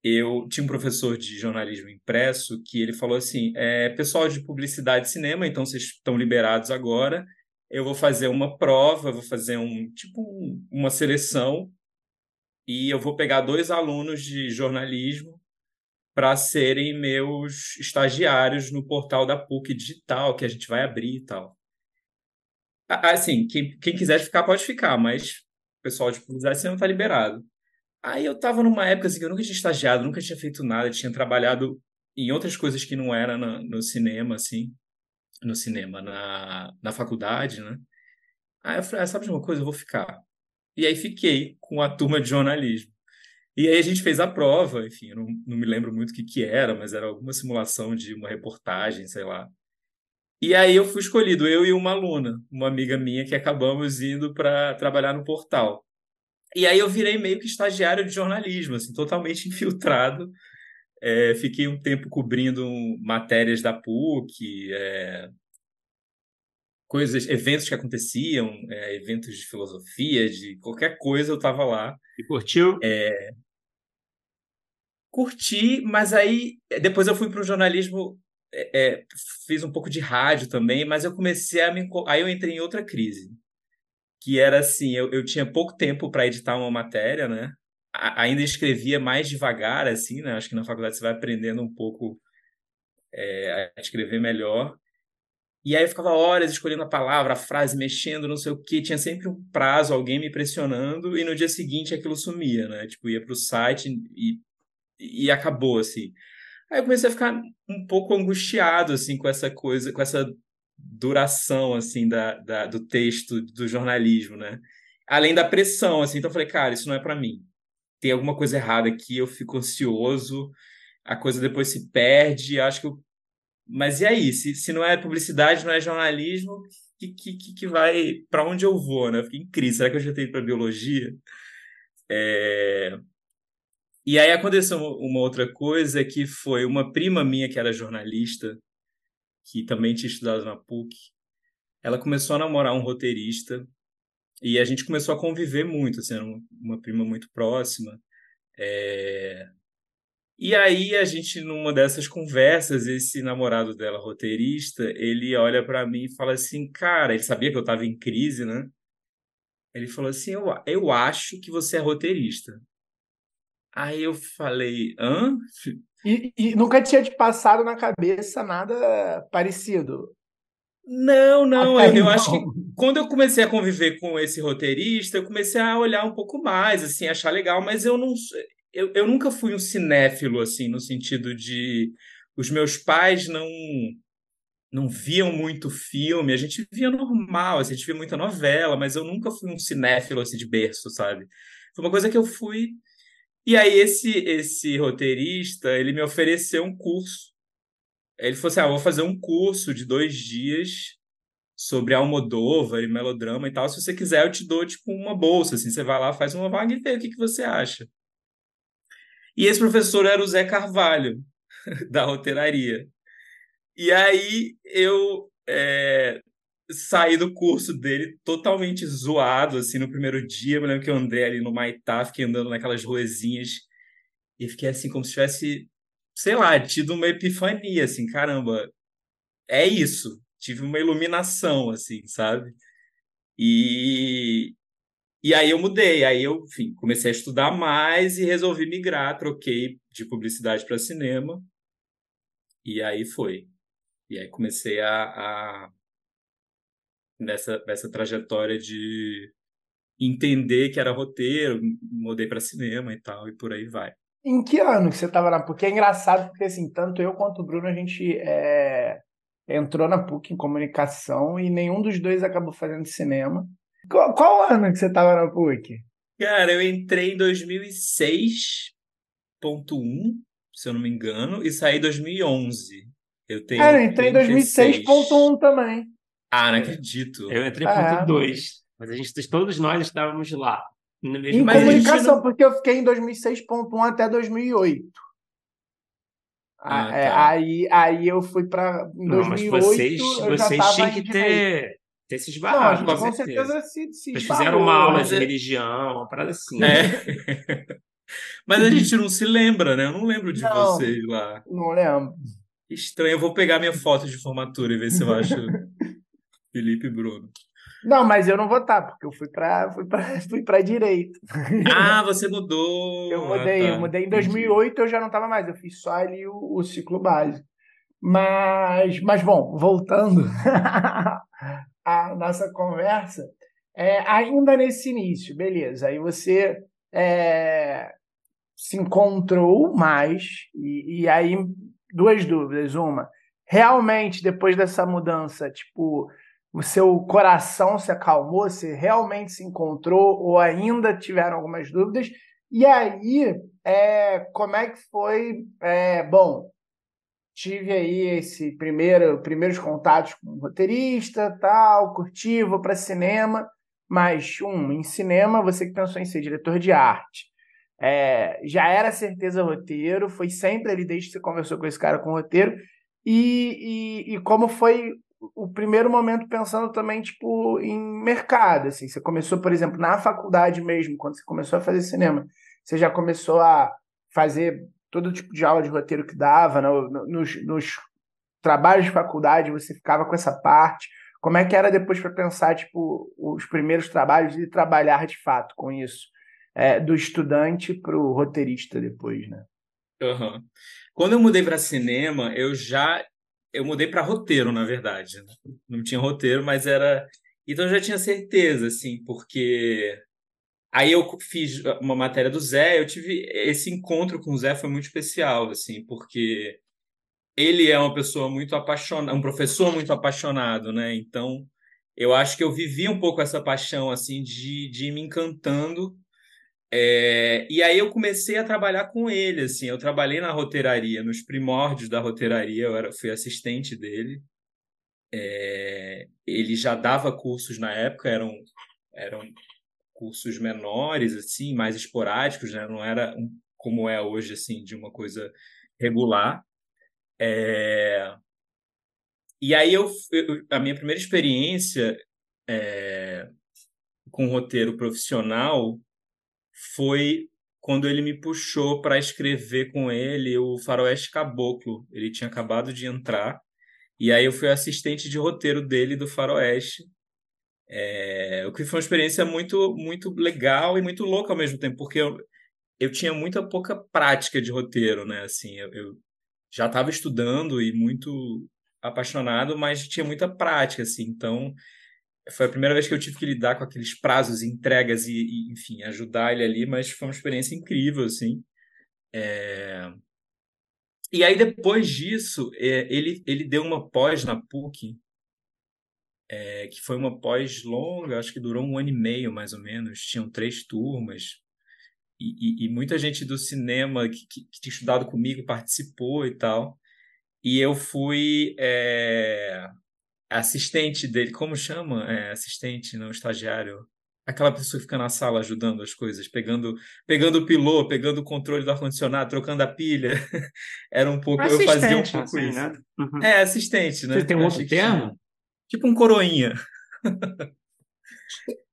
eu tinha um professor de jornalismo impresso que ele falou assim: é, pessoal de publicidade e cinema, então vocês estão liberados agora. Eu vou fazer uma prova, vou fazer um tipo um, uma seleção e eu vou pegar dois alunos de jornalismo para serem meus estagiários no portal da PUC digital que a gente vai abrir e tal. Assim, quem, quem quiser ficar pode ficar, mas o pessoal de publicidade e cinema está liberado. Aí eu tava numa época assim que eu nunca tinha estagiado, nunca tinha feito nada, tinha trabalhado em outras coisas que não era no, no cinema, assim, no cinema, na, na faculdade, né? Aí eu falei, ah, sabe de uma coisa, eu vou ficar. E aí fiquei com a turma de jornalismo. E aí a gente fez a prova, enfim, eu não, não me lembro muito o que, que era, mas era alguma simulação de uma reportagem, sei lá. E aí eu fui escolhido, eu e uma aluna, uma amiga minha, que acabamos indo para trabalhar no portal. E aí eu virei meio que estagiário de jornalismo, assim, totalmente <laughs> infiltrado É, fiquei um tempo cobrindo matérias da PUC, é, coisas, eventos que aconteciam, é, eventos de filosofia, de qualquer coisa, eu estava lá. E curtiu? É, curti, mas aí depois eu fui para o jornalismo, é, é, fiz um pouco de rádio também, mas eu comecei a me. Aí eu entrei em outra crise, que era assim: eu, eu tinha pouco tempo para editar uma matéria, né? A, ainda escrevia mais devagar, assim, né? Acho que na faculdade você vai aprendendo um pouco é, a escrever melhor. E aí eu ficava horas escolhendo a palavra, a frase, mexendo, não sei o quê. Tinha sempre um prazo, alguém me pressionando, e no dia seguinte aquilo sumia, né? Tipo, ia para o site e, e acabou, assim. Aí eu comecei a ficar um pouco angustiado, assim, com essa coisa, com essa duração, assim, da, da do texto, do jornalismo, né? Além da pressão, assim. Então eu falei, cara, isso não é para mim. Tem alguma coisa errada aqui, eu fico ansioso, a coisa depois se perde, acho que eu mas e aí? Se, se não é publicidade, não é jornalismo, que, que, que vai. Para onde eu vou, né? Eu fiquei em crise. Será que eu já tenho para biologia? É... E aí aconteceu uma outra coisa que foi uma prima minha que era jornalista, que também tinha estudado na PUC. Ela começou a namorar um roteirista e a gente começou a conviver muito, assim, uma prima muito próxima. É... E aí a gente numa dessas conversas, esse namorado dela, roteirista, ele olha para mim e fala assim, cara, ele sabia que eu tava em crise, né? Ele falou assim, eu, eu acho que você é roteirista. Aí eu falei, hã? E, e nunca tinha te passado na cabeça nada parecido? Não, não, eu, eu, acho que quando eu comecei a conviver com esse roteirista, eu comecei a olhar um pouco mais, assim, achar legal, mas eu não, eu, eu nunca fui um cinéfilo, assim, no sentido de. Os meus pais não não viam muito filme, a gente via normal, assim, a gente via muita novela, mas eu nunca fui um cinéfilo assim de berço, sabe? Foi uma coisa que eu fui. E aí esse esse roteirista, ele me ofereceu um curso. Ele falou assim: "Ah, vou fazer um curso de dois dias sobre Almodóvar e melodrama e tal. Se você quiser, eu te dou tipo uma bolsa, assim, você vai lá, faz uma vaga e vê o que que você acha". E esse professor era o Zé Carvalho, <laughs> da roteiraria. E aí eu é, saí do curso dele totalmente zoado, assim, no primeiro dia. Eu me lembro que eu andei ali no Maitá, fiquei andando naquelas ruezinhas e fiquei assim, como se tivesse, sei lá, tido uma epifania, assim, caramba, é isso. Tive uma iluminação, assim, sabe? E, e aí eu mudei, aí eu, enfim, comecei a estudar mais e resolvi migrar, troquei de publicidade para cinema. E aí foi. E aí comecei a, a nessa, nessa trajetória de entender que era roteiro, mudei para cinema e tal, e por aí vai. Em que ano que você estava na PUC? É engraçado porque, assim, tanto eu quanto o Bruno, a gente é, entrou na PUC em comunicação e nenhum dos dois acabou fazendo cinema. Qual, qual ano que você estava na PUC? Cara, eu entrei em 2006.1, se eu não me engano, e saí em 2011. Eu tenho Cara, eu entrei em 2006.1 também. Ah, não acredito. Eu entrei em ponto ah, 2. Mas a gente, todos nós estávamos lá. em comunicação, não... porque eu fiquei em 2006.1 até 2008. Ah, é, tá. aí, aí eu fui para. Em 2008. Não, mas vocês, vocês tinham que ter ter se esbarrado. Não, com, certeza. certeza se, se Eles fizeram uma aula de é religião, uma parada assim. É. <laughs> mas a gente não se lembra, né? Eu não lembro de não, vocês lá. Não lembro. Estranho. Eu vou pegar minha foto de formatura e ver se eu acho <laughs> Felipe e Bruno. Não, mas eu não vou estar, porque eu fui para fui para <laughs> fui direito. Ah, você mudou. Eu mudei, ah, tá. eu mudei em 2008, Entendi. eu já não estava mais, eu fiz só ali o, o ciclo básico. Mas, mas bom, voltando <laughs> a nossa conversa, é, ainda nesse início, beleza. Aí você é, se encontrou mais, e, e aí duas dúvidas. Uma, realmente, depois dessa mudança, tipo, o seu coração se acalmou, você realmente se encontrou, ou ainda tiveram algumas dúvidas? E aí, é, como é que foi? É, bom, tive aí esse primeiro primeiros contatos com roteirista, tal, curti, vou para cinema, mas um, em cinema você que pensou em ser diretor de arte, É, já era certeza roteiro, foi sempre ali desde que você conversou com esse cara com roteiro, e, e, e como foi o primeiro momento pensando também, tipo, em mercado, assim, você começou, por exemplo, na faculdade mesmo, quando você começou a fazer cinema, você já começou a fazer todo tipo de aula de roteiro que dava, no, no, nos, nos trabalhos de faculdade você ficava com essa parte, como é que era depois para pensar, tipo, os primeiros trabalhos e trabalhar de fato com isso, é, do estudante para o roteirista depois, né? Uhum. Quando eu mudei para cinema, eu já eu mudei para roteiro, na verdade. Né? Não tinha roteiro, mas era. Então eu já tinha certeza, assim, porque. Aí eu fiz uma matéria do Zé, eu tive esse encontro com o Zé foi muito especial, assim, porque ele é uma pessoa muito apaixonada, um professor muito apaixonado, né? Então, eu acho que eu vivi um pouco essa paixão, assim, de, de ir me encantando é, e aí eu comecei a trabalhar com ele, assim, eu trabalhei na roteiraria, nos primórdios da roteiraria, eu era, fui assistente dele. É, ele já dava cursos na época, eram, eram cursos menores, assim, mais esporádicos, né? não era um, como é hoje, assim, de uma coisa regular. É, e aí eu, eu, a minha primeira experiência é, com roteiro profissional foi quando ele me puxou para escrever com ele o Faroeste Caboclo. Ele tinha acabado de entrar. E aí eu fui assistente de roteiro dele do Faroeste. É, o que foi uma experiência muito muito legal e muito louca ao mesmo tempo, porque eu, eu tinha muita pouca prática de roteiro, né? Assim, eu, eu já estava estudando e muito apaixonado, mas tinha muita prática, assim. Então, foi a primeira vez que eu tive que lidar com aqueles prazos, entregas e, e enfim, ajudar ele ali, mas foi uma experiência incrível, assim. É... E aí, depois disso, é, ele, ele deu uma pós na PUC, é, que foi uma pós longa, acho que durou um ano e meio, mais ou menos. Tinham três turmas. E, e, e muita gente do cinema que, que, que, tinha estudado comigo participou e tal. E eu fui é, assistente dele, como chama? É, assistente, não estagiário. Aquela pessoa que fica na sala ajudando as coisas, pegando, pegando o pilô, pegando o controle do ar-condicionado, trocando a pilha. <laughs> Era um pouco. Assistente, eu fazia um pouco assim, isso. Né? Uhum. É, assistente, né? Você tem um outro termo? Tipo um coroinha. <laughs>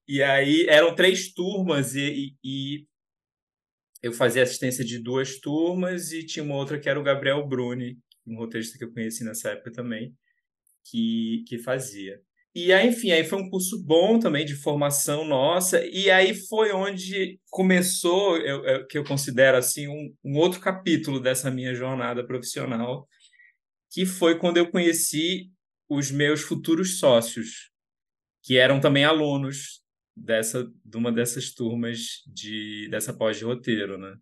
e aí eram três turmas e, e, e, eu fazia assistência de duas turmas e tinha uma outra que era o Gabriel Bruni, um roteirista que eu conheci nessa época também que, que fazia. E aí, enfim, aí foi um curso bom também de formação nossa, e aí foi onde começou, eu, eu, que eu considero assim, um, um outro capítulo dessa minha jornada profissional, que foi quando eu conheci os meus futuros sócios, que eram também alunos dessa de uma dessas turmas de dessa pós de roteiro, né?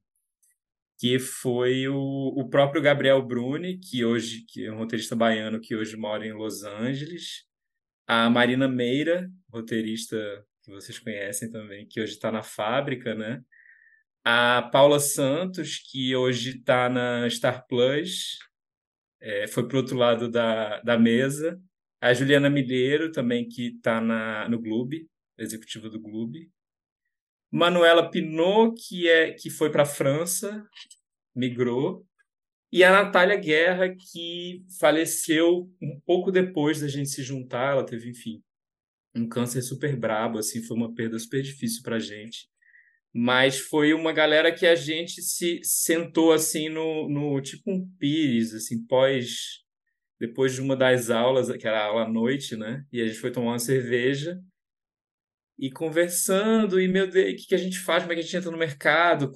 Que foi o, o próprio Gabriel Bruni, que hoje que é um roteirista baiano que hoje mora em Los Angeles, a Marina Meira, roteirista que vocês conhecem também, que hoje está na fábrica, né? A Paula Santos, que hoje está na Star Plus, é, foi para o outro lado da, da mesa. A Juliana Milheiro, também, que está no Globe, executiva do Globe. Manuela Pinot, que, é, que foi para a França, migrou. E a Natália Guerra, que faleceu um pouco depois da gente se juntar. Ela teve, enfim, um câncer super brabo, assim, foi uma perda super difícil para a gente. Mas foi uma galera que a gente se sentou, assim, no, no tipo um pires, assim, pós... Depois de uma das aulas, que era a aula à noite, né? E a gente foi tomar uma cerveja e conversando, e meu Deus, o que, que a gente faz, como é que a gente entra no mercado,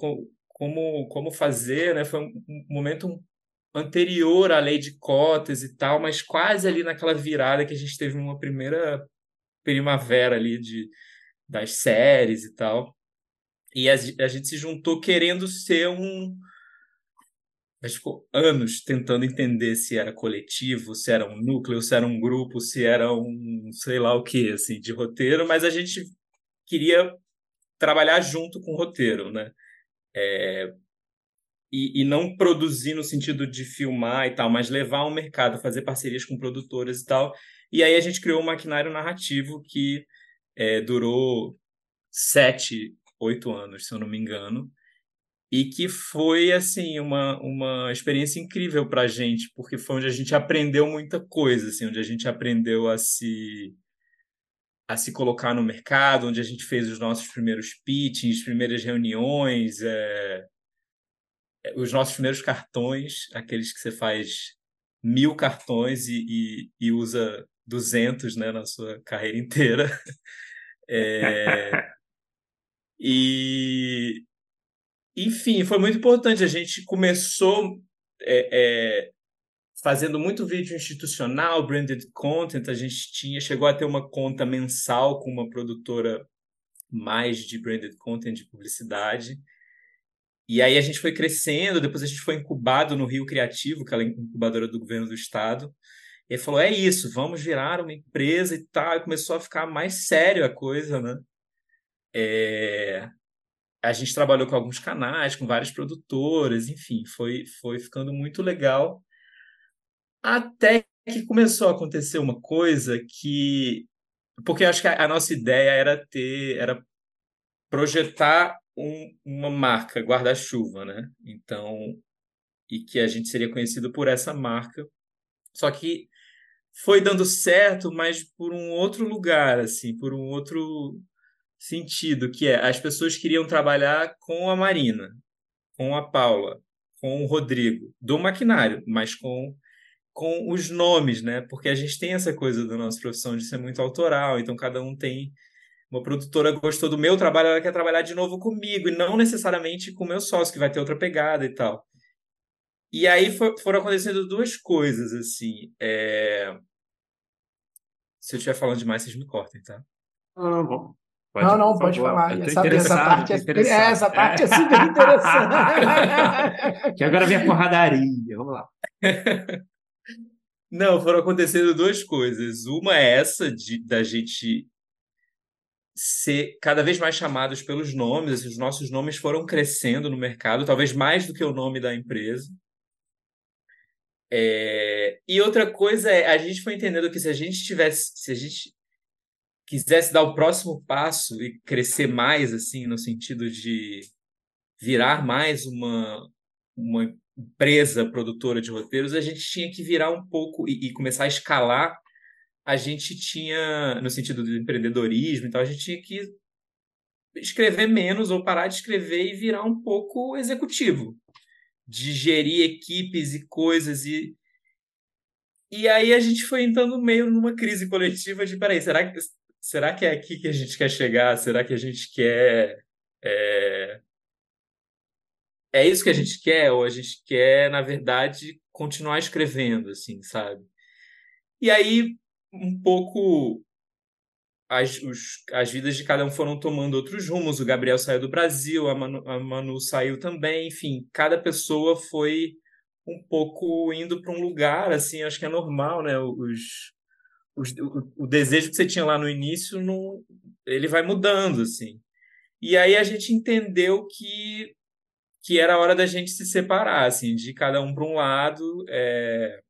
como, como fazer, né? Foi um momento anterior à lei de cotas e tal, mas quase ali naquela virada que a gente teve uma primeira primavera ali de, das séries e tal. E a, a gente se juntou querendo ser um. A gente ficou anos tentando entender se era coletivo, se era um núcleo, se era um grupo, se era um sei lá o que, assim, de roteiro, mas a gente queria trabalhar junto com o roteiro, né? É, e, e, não produzir no sentido de filmar e tal, mas levar ao mercado, fazer parcerias com produtoras e tal. E aí a gente criou um maquinário narrativo que é, durou sete, oito anos, se eu não me engano. E que foi assim uma, uma experiência incrível para a gente, porque foi onde a gente aprendeu muita coisa, assim, onde a gente aprendeu a se a se colocar no mercado, onde a gente fez os nossos primeiros pitchings, primeiras reuniões, é, os nossos primeiros cartões, aqueles que você faz mil cartões e, e, e usa 200 né, na sua carreira inteira. <laughs> É, <laughs> e, enfim, foi muito importante. A gente começou é, é, fazendo muito vídeo institucional, branded content. A gente tinha chegou a ter uma conta mensal com uma produtora mais de branded content de publicidade. E aí a gente foi crescendo, depois a gente foi incubado no Rio Criativo, que é a incubadora do governo do estado. E ele falou: é isso, vamos virar uma empresa e tal. E começou a ficar mais sério a coisa, né? É a gente trabalhou com alguns canais, com várias produtoras, enfim, foi, foi ficando muito legal. Até que começou a acontecer uma coisa que. Porque eu acho que a, a nossa ideia era ter. era projetar um, uma marca guarda-chuva, né? Então. E que a gente seria conhecido por essa marca. Só que foi dando certo, mas por um outro lugar, assim, por um outro sentido, que é as pessoas queriam trabalhar com a Marina, com a Paula, com o Rodrigo, do maquinário, mas com com os nomes, né? Porque a gente tem essa coisa da nossa profissão de ser muito autoral, então cada um tem uma produtora gostou do meu trabalho, ela quer trabalhar de novo comigo e não necessariamente com o meu sócio que vai ter outra pegada e tal. E aí for, foram acontecendo duas coisas assim. É... Se eu estiver falando demais, vocês me cortem, tá? Não, bom. Pode, não, não, pode favor. falar. Essa, essa, parte é, é, essa parte é super interessante. <laughs> que agora vem a porradaria. Vamos lá. Não, foram acontecendo duas coisas. Uma é essa de da gente ser cada vez mais chamados pelos nomes, os nossos nomes foram crescendo no mercado, talvez mais do que o nome da empresa. É... E outra coisa é, a gente foi entendendo que se a gente tivesse, se a gente quisesse dar o próximo passo e crescer mais, assim, no sentido de virar mais uma, uma empresa produtora de roteiros, a gente tinha que virar um pouco e, e começar a escalar. A gente tinha, no sentido do empreendedorismo, então a gente tinha que escrever menos ou parar de escrever e virar um pouco executivo, de gerir equipes e coisas e e aí a gente foi entrando meio numa crise coletiva de peraí, será que será que é aqui que a gente quer chegar? Será que a gente quer. É, é isso que a gente quer? Ou a gente quer, na verdade, continuar escrevendo, assim, sabe? E aí, um pouco. As, os, as vidas de cada um foram tomando outros rumos. O Gabriel saiu do Brasil, a Manu, a Manu saiu também. Enfim, cada pessoa foi um pouco indo para um lugar, assim, acho que é normal, né? Os, o, o, desejo que você tinha lá no início, não, ele vai mudando, assim. E aí a gente entendeu que, que era hora da gente se separar, assim, de cada um para um lado. É...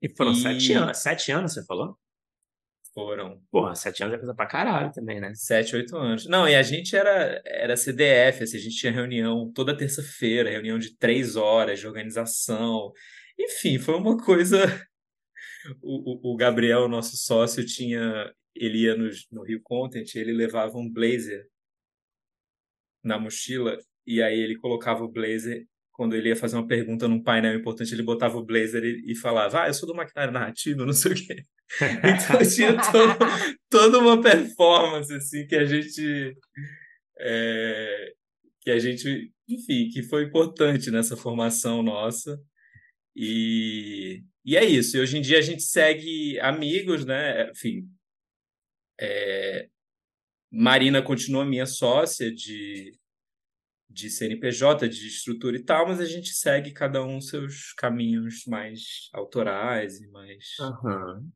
E foram e... sete anos, sete anos, você falou? Foram. Porra, sete anos é coisa pra caralho também, né? Sete, oito anos. Não, e a gente era, era CDF, assim, a gente tinha reunião toda terça-feira, reunião de três horas de organização. Enfim, foi uma coisa o, o, Gabriel, nosso sócio, tinha. Ele ia no, no Rio Content, ele levava um blazer na mochila, e aí ele colocava o blazer. Quando ele ia fazer uma pergunta num painel importante, ele botava o blazer e, e falava: Ah, eu sou do maquinário narrativo, <laughs> não sei o quê. então tinha <laughs> todo, toda uma performance assim que a gente. É, que a gente, enfim, que foi importante nessa formação nossa. E, e é isso. E hoje em dia a gente segue amigos, né? Enfim. É... Marina continua minha sócia de, de CNPJ, de estrutura e tal, mas a gente segue cada um seus caminhos mais autorais e mais. Uhum.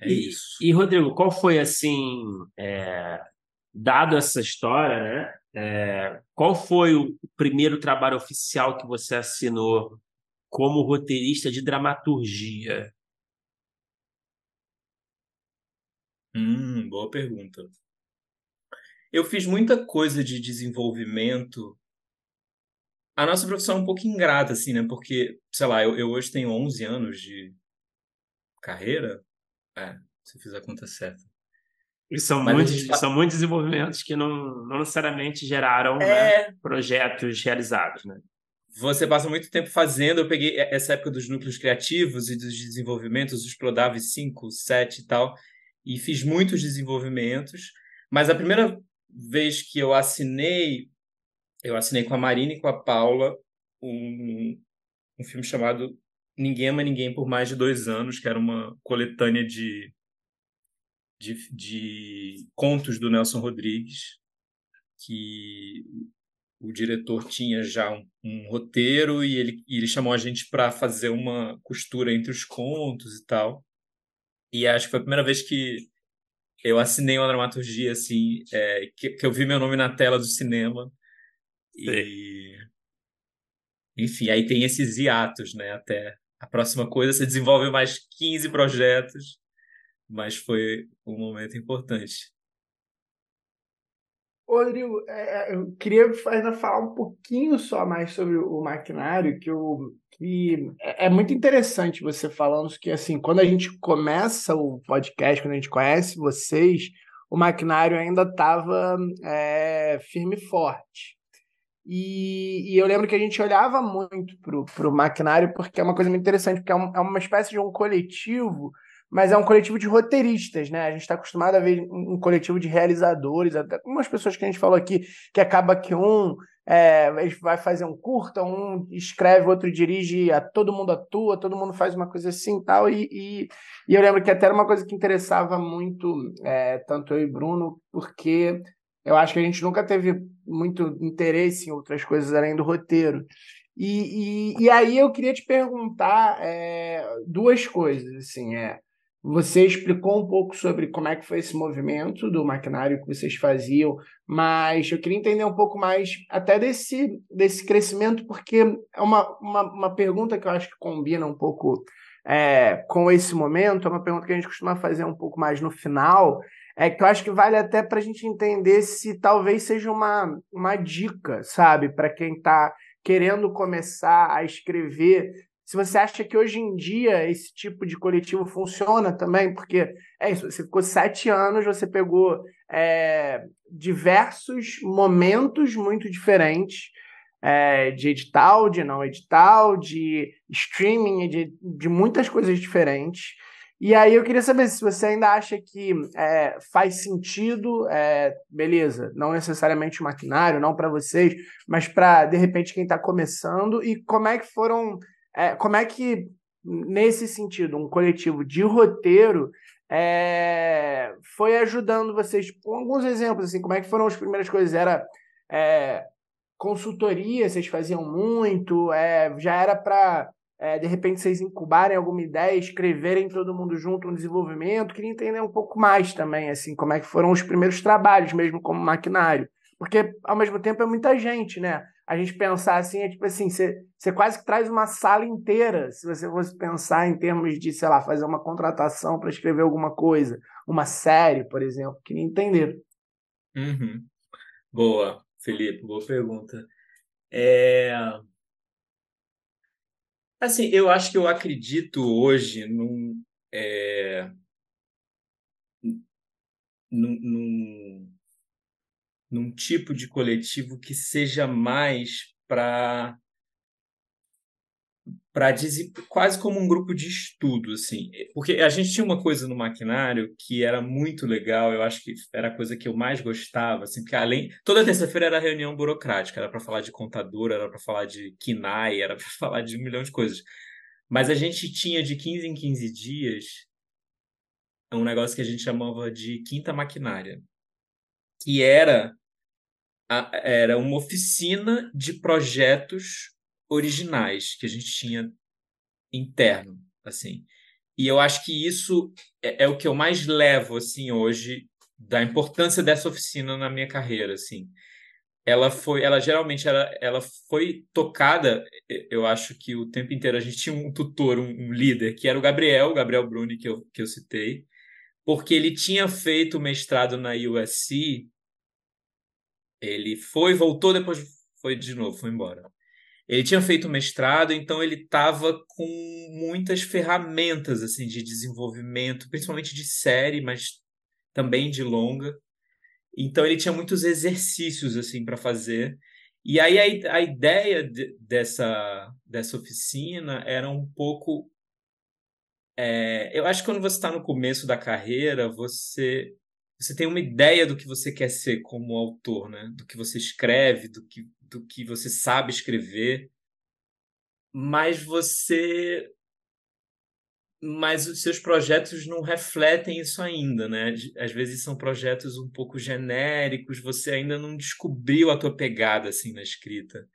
É e, isso. E, Rodrigo, qual foi assim, é, dado essa história, né? É, qual foi o primeiro trabalho oficial que você assinou como roteirista de dramaturgia? Hum, boa pergunta. eu fiz muita coisa de desenvolvimento. A nossa profissão é um pouco ingrata, assim, né? Porque, sei lá, eu, eu hoje tenho 11 anos de carreira. É, se fiz a conta certa. E são, muitos, são muitos desenvolvimentos que não, não necessariamente geraram é... né, projetos realizados, né? Você passa muito tempo fazendo. Eu peguei essa época dos núcleos criativos e dos desenvolvimentos, os Prodav 5, 7 e tal, e fiz muitos desenvolvimentos. Mas a primeira vez que eu assinei, eu assinei com a Marina e com a Paula um, um filme chamado Ninguém Ama Ninguém por Mais de Dois Anos, que era uma coletânea de, de, de contos do Nelson Rodrigues, que o diretor tinha já um, um roteiro e ele, e ele chamou a gente para fazer uma costura entre os contos e tal. E acho que foi a primeira vez que eu assinei uma dramaturgia, assim, é, que, que, eu vi meu nome na tela do cinema. E. Enfim, aí tem esses hiatos, né? Até a próxima coisa, você desenvolve mais 15 projetos, mas foi um momento importante. Rodrigo, é, é, eu queria ainda falar um pouquinho só mais sobre o maquinário, que, eu, que é, é muito interessante você falando que, assim, quando a gente começa o podcast, quando a gente conhece vocês, o maquinário ainda estava é, firme e forte. E, e, eu lembro que a gente olhava muito para o maquinário, porque é uma coisa muito interessante, porque é, um, é uma espécie de um coletivo mas é um coletivo de roteiristas, né? A gente está acostumado a ver um coletivo de realizadores, até algumas pessoas que a gente falou aqui, que acaba que um é, vai fazer um curta, um escreve, outro dirige, a, todo mundo atua, todo mundo faz uma coisa assim tal, e, e, e eu lembro que até era uma coisa que interessava muito, é, tanto eu e Bruno, porque eu acho que a gente nunca teve muito interesse em outras coisas além do roteiro. E, e, e aí eu queria te perguntar é, duas coisas, assim, é você explicou um pouco sobre como é que foi esse movimento do maquinário que vocês faziam, mas eu queria entender um pouco mais até desse, desse crescimento, porque é uma, uma, uma pergunta que eu acho que combina um pouco é, com esse momento, é uma pergunta que a gente costuma fazer um pouco mais no final, é que eu acho que vale até para a gente entender se talvez seja uma, uma dica, sabe, para quem está querendo começar a escrever se você acha que hoje em dia esse tipo de coletivo funciona também, porque é isso, você ficou sete anos, você pegou é, diversos momentos muito diferentes é, de edital, de não edital, de streaming, de, de muitas coisas diferentes. E aí eu queria saber se você ainda acha que é, faz sentido, é, beleza, não necessariamente maquinário, não para vocês, mas para, de repente, quem está começando, e como é que foram é, como é que, nesse sentido, um coletivo de roteiro é, foi ajudando vocês? Com alguns exemplos, assim, como é que foram as primeiras coisas? Era é, consultoria, vocês faziam muito? É, já era para, é, de repente, vocês incubarem alguma ideia, escreverem todo mundo junto no desenvolvimento? Queria entender um pouco mais também, assim, como é que foram os primeiros trabalhos mesmo como maquinário. Porque, ao mesmo tempo, é muita gente, né? a gente pensar assim, é tipo assim, você, quase que traz uma sala inteira, se você fosse pensar em termos de, sei lá, fazer uma contratação para escrever alguma coisa, uma série, por exemplo. Queria entender. Uhum. Boa, Felipe, boa pergunta. É... Assim, eu acho que eu acredito hoje num, é... num, num num tipo de coletivo que seja mais para para quase como um grupo de estudo assim. Porque a gente tinha uma coisa no maquinário que era muito legal eu acho que era a coisa que eu mais gostava assim porque além toda terça-feira era reunião burocrática era para falar de contador era para falar de KINAI era para <laughs> falar de um milhão de coisas. Mas a gente tinha de 15 em 15 dias um negócio que a gente chamava de quinta maquinária que era era uma oficina de projetos originais que a gente tinha interno, assim. E eu acho que isso é, é, o que eu mais levo assim hoje da importância dessa oficina na minha carreira, assim. Ela foi, ela geralmente ela, ela foi tocada, eu acho que o tempo inteiro a gente tinha um tutor, um, um líder, que era o Gabriel, o Gabriel Bruni que eu, que eu citei, porque ele tinha feito mestrado na USC Ele foi, voltou, depois foi de novo, foi embora. Ele tinha feito mestrado, então ele estava com muitas ferramentas assim de desenvolvimento, principalmente de série, mas também de longa. Então ele tinha muitos exercícios assim para fazer. E aí a, a ideia de, dessa, dessa oficina era um pouco. É, eu acho que quando você está no começo da carreira, você você tem uma ideia do que você quer ser como autor, né? Do que você escreve, do que, do que você sabe escrever, mas você mas os seus projetos não refletem isso ainda, né? Às vezes são projetos um pouco genéricos, você ainda não descobriu a tua pegada assim na escrita.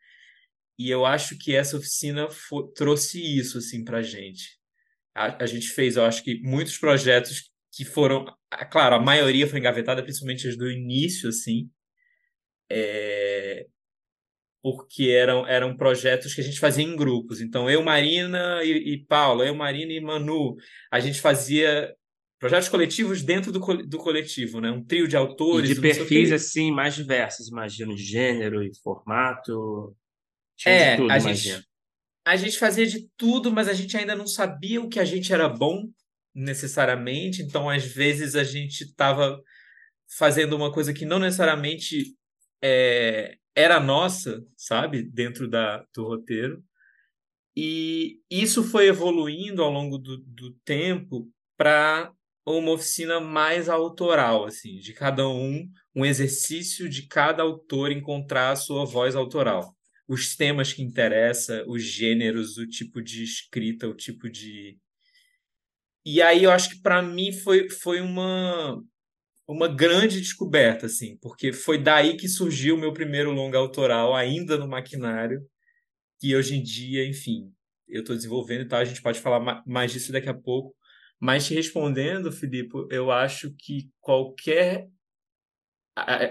E eu acho que essa oficina trouxe isso assim para gente. A, a gente fez, eu acho que muitos projetos que foram, claro, a maioria foi engavetada, principalmente as do início, assim, é, porque eram, eram projetos que a gente fazia em grupos. Então, eu, Marina e, e Paula, eu, Marina e Manu, a gente fazia projetos coletivos dentro do, do coletivo, né? Um trio de autores. E de perfis, assim, mais diversos, imagino, de gênero e formato. Tinha é, tudo, a gente, a gente fazia de tudo, mas a gente ainda não sabia o que a gente era bom necessariamente. Então, às vezes, a gente estava fazendo uma coisa que não necessariamente é, era nossa, sabe, dentro da, do roteiro. E isso foi evoluindo ao longo do, do tempo para uma oficina mais autoral, assim, de cada um, um exercício de cada autor encontrar a sua voz autoral. Os temas que interessam, os gêneros, o tipo de escrita, o tipo de. E aí eu acho que para mim foi, foi uma, uma grande descoberta, assim, porque foi daí que surgiu o meu primeiro longa autoral, ainda no maquinário, e hoje em dia, enfim, eu estou desenvolvendo e tal, a gente pode falar mais disso daqui a pouco. Mas te respondendo, Filipe, eu acho que qualquer.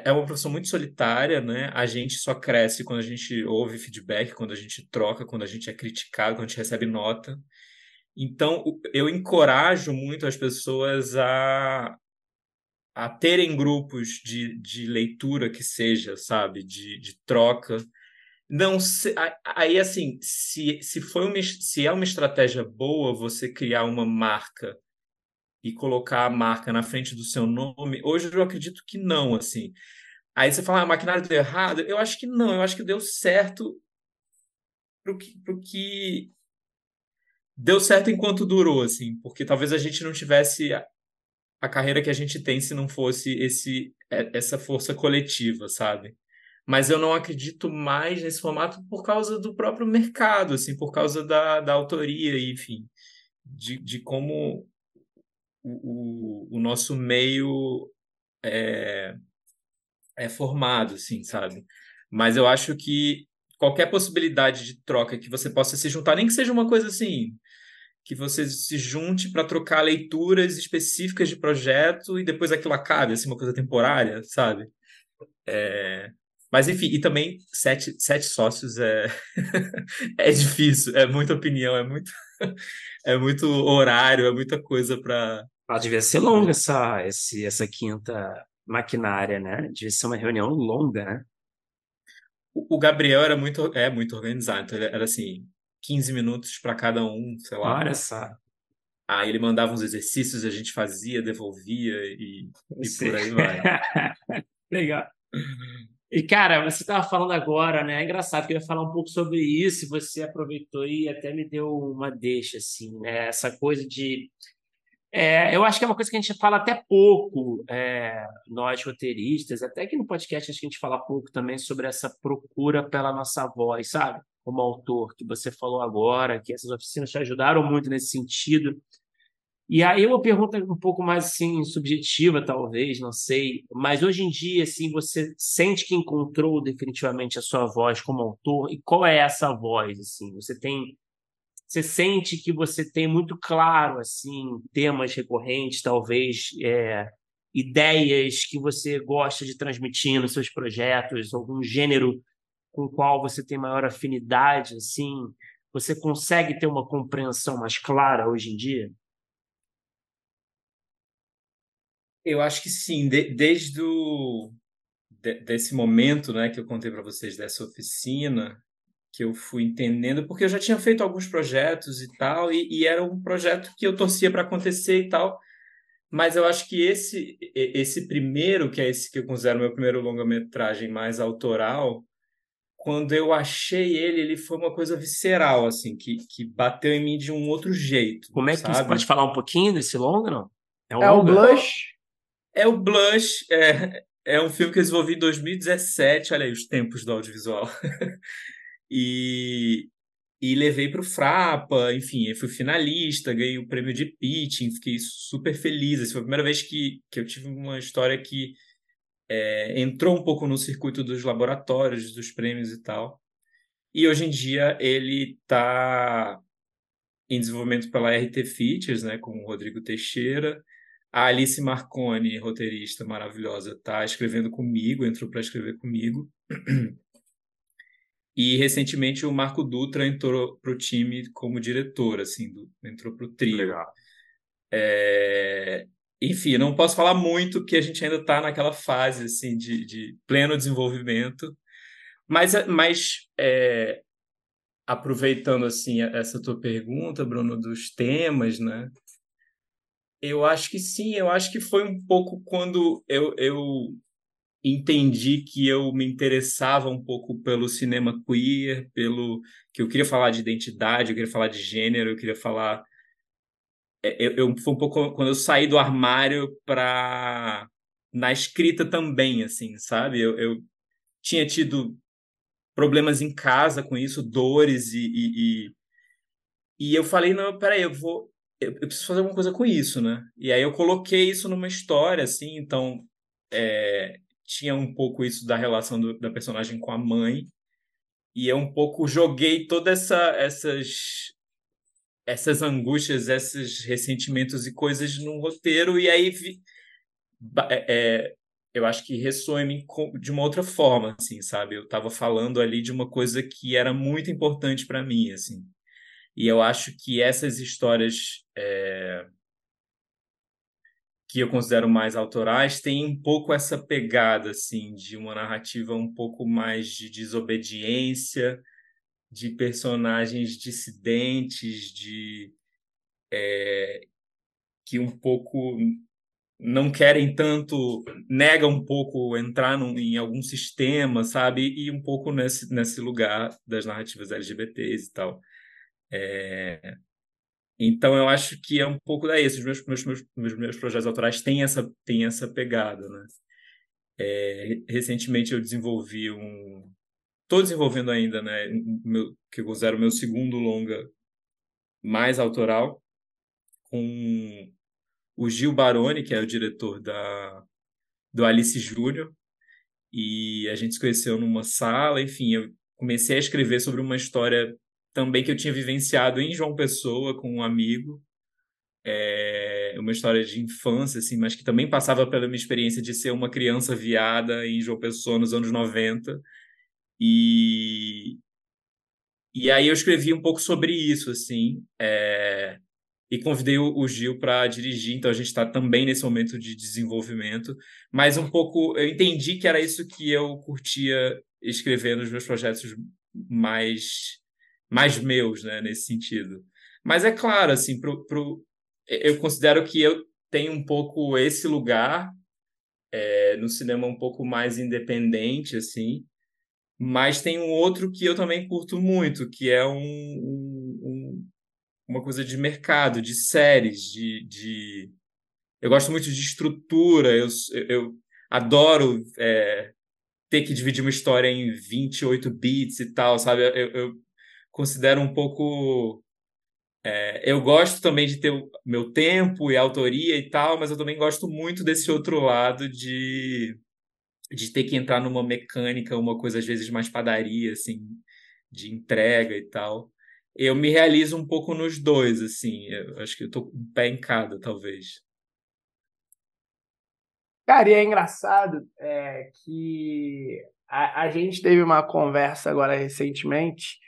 É uma profissão muito solitária, né? A gente só cresce quando a gente ouve feedback, quando a gente troca, quando a gente é criticado, quando a gente recebe nota. Então, eu encorajo muito as pessoas a, a terem grupos de, de leitura que seja, sabe, de, de troca. Não se, aí assim, se, se foi uma, se é uma estratégia boa você criar uma marca e colocar a marca na frente do seu nome, hoje eu acredito que não, assim. Aí você fala, ah, a maquinário deu errado? Eu acho que não, eu acho que deu certo que, pro que deu certo enquanto durou, assim, porque talvez a gente não tivesse a carreira que a gente tem se não fosse esse é, essa força coletiva, sabe? Mas eu não acredito mais nesse formato por causa do próprio mercado, assim, por causa da, da autoria, enfim, de, de como o, o, o nosso meio é, é formado, assim, sabe? Mas eu acho que qualquer possibilidade de troca que você possa se juntar, nem que seja uma coisa assim, que você se junte para trocar leituras específicas de projeto e depois aquilo acabe, assim, uma coisa temporária, sabe? É... Mas, enfim, e também sete, sete sócios é... <laughs> é difícil, é muita opinião, é muito, <laughs> é muito horário, é muita coisa para... Ah, devia ser longa essa, esse, essa quinta maquinária, né? Devia ser uma reunião longa, né? O Gabriel era muito, é muito organizado, então ele era assim, 15 minutos para cada um, sei lá. Olha só. Aí ele mandava uns exercícios, a gente fazia, devolvia e, e por aí vai. <laughs> Legal. E, cara, você estava falando agora, né? É engraçado que eu ia falar um pouco sobre isso, e você aproveitou e até me deu uma deixa, assim, né? Essa coisa de. É, eu acho que é uma coisa que a gente fala até pouco, é, nós roteiristas, até que no podcast acho que a gente fala pouco também sobre essa procura pela nossa voz, sabe? Como autor, que você falou agora, que essas oficinas te ajudaram muito nesse sentido. E aí uma pergunta um pouco mais assim subjetiva, talvez, não sei, mas hoje em dia assim, você sente que encontrou definitivamente a sua voz como autor e qual é essa voz assim? Você tem você sente que você tem muito claro assim temas recorrentes, talvez é, ideias que você gosta de transmitir nos seus projetos, algum gênero com qual você tem maior afinidade, assim, você consegue ter uma compreensão mais clara hoje em dia? Eu acho que sim, de, desde o de, desse momento, né, que eu contei para vocês dessa oficina, que eu fui entendendo, porque eu já tinha feito alguns projetos e tal, e, e era um projeto que eu torcia para acontecer e tal, mas eu acho que esse esse primeiro, que é esse que eu considero meu primeiro longa-metragem mais autoral, quando eu achei ele, ele foi uma coisa visceral, assim, que, que bateu em mim de um outro jeito. Como é que sabe? você pode falar um pouquinho desse longa, não? É, um é o Blush? É o Blush, é, é um filme que eu desenvolvi em 2017, olha aí os tempos do audiovisual. <laughs> e, e levei para o Frapa, enfim, eu fui finalista, ganhei o prêmio de pitching, fiquei super feliz. Essa foi a primeira vez que, que eu tive uma história que é, entrou um pouco no circuito dos laboratórios, dos prêmios e tal. E hoje em dia ele está em desenvolvimento pela RT Features, né, com o Rodrigo Teixeira. A Alice Marconi, roteirista maravilhosa, está escrevendo comigo, entrou para escrever comigo. <clears throat> E recentemente o Marco Dutra entrou para o time como diretor, assim, do, entrou para o trio. Legal. É, enfim, não posso falar muito, porque a gente ainda está naquela fase assim, de, de, pleno desenvolvimento. Mas, mas é, aproveitando assim essa tua pergunta, Bruno, dos temas, né? Eu acho que sim, eu acho que foi um pouco quando eu, eu entendi que eu me interessava um pouco pelo cinema queer, pelo que eu queria falar de identidade, eu queria falar de gênero, eu queria falar eu, eu foi um pouco quando eu saí do armário para na escrita também, assim, sabe? Eu, eu tinha tido problemas em casa com isso, dores e, e, e, e eu falei não, peraí, eu vou eu, eu preciso fazer alguma coisa com isso, né? E aí eu coloquei isso numa história, assim, então é, tinha um pouco isso da relação do, da personagem com a mãe e eu um pouco joguei todas essa, essas essas angústias, esses ressentimentos e coisas num roteiro e aí é, é, eu acho que ressoa em mim de uma outra forma, assim, sabe? Eu estava falando ali de uma coisa que era muito importante para mim, assim. E eu acho que essas histórias é, que eu considero mais autorais têm um pouco essa pegada, assim, de uma narrativa um pouco mais de desobediência, de personagens dissidentes, de é, que um pouco não querem tanto, negam um pouco entrar num, em algum sistema, sabe? E um pouco nesse, nesse lugar das narrativas LGBTs e tal. É, então eu acho que é um pouco daí. Os meus, meus, meus, meus projetos autorais têm essa, têm essa pegada, né? É, recentemente eu desenvolvi um, Estou desenvolvendo ainda, né, meu, que eu considero meu segundo longa mais autoral, com o Gil Baroni, que é o diretor da, do Alice Júnior, e a gente se conheceu numa sala, enfim, eu comecei a escrever sobre uma história também que eu tinha vivenciado em João Pessoa com um amigo, é uma história de infância, assim, mas que também passava pela minha experiência de ser uma criança viada em João Pessoa nos anos 90, e, e aí eu escrevi um pouco sobre isso, assim, é, e convidei o, Gil para dirigir, então a gente está também nesse momento de desenvolvimento, mas um pouco, eu entendi que era isso que eu curtia escrever nos meus projetos mais, mais meus, né, nesse sentido. Mas é claro, assim, pro, pro, eu considero que eu tenho um pouco esse lugar é, no cinema um pouco mais independente, assim, mas tem um outro que eu também curto muito, que é um, um, uma coisa de mercado, de séries, de, de... Eu gosto muito de estrutura, eu, eu adoro é, ter que dividir uma história em 28 bits e tal, sabe? Eu, eu considero um pouco... É, eu gosto também de ter meu tempo e autoria e tal, mas eu também gosto muito desse outro lado de de ter que entrar numa mecânica, uma coisa às vezes mais padaria, assim, de entrega e tal. Eu me realizo um pouco nos dois, assim. Eu acho que eu tô com um pé em cada, talvez. Cara, e é engraçado é, que a, a gente teve uma conversa agora recentemente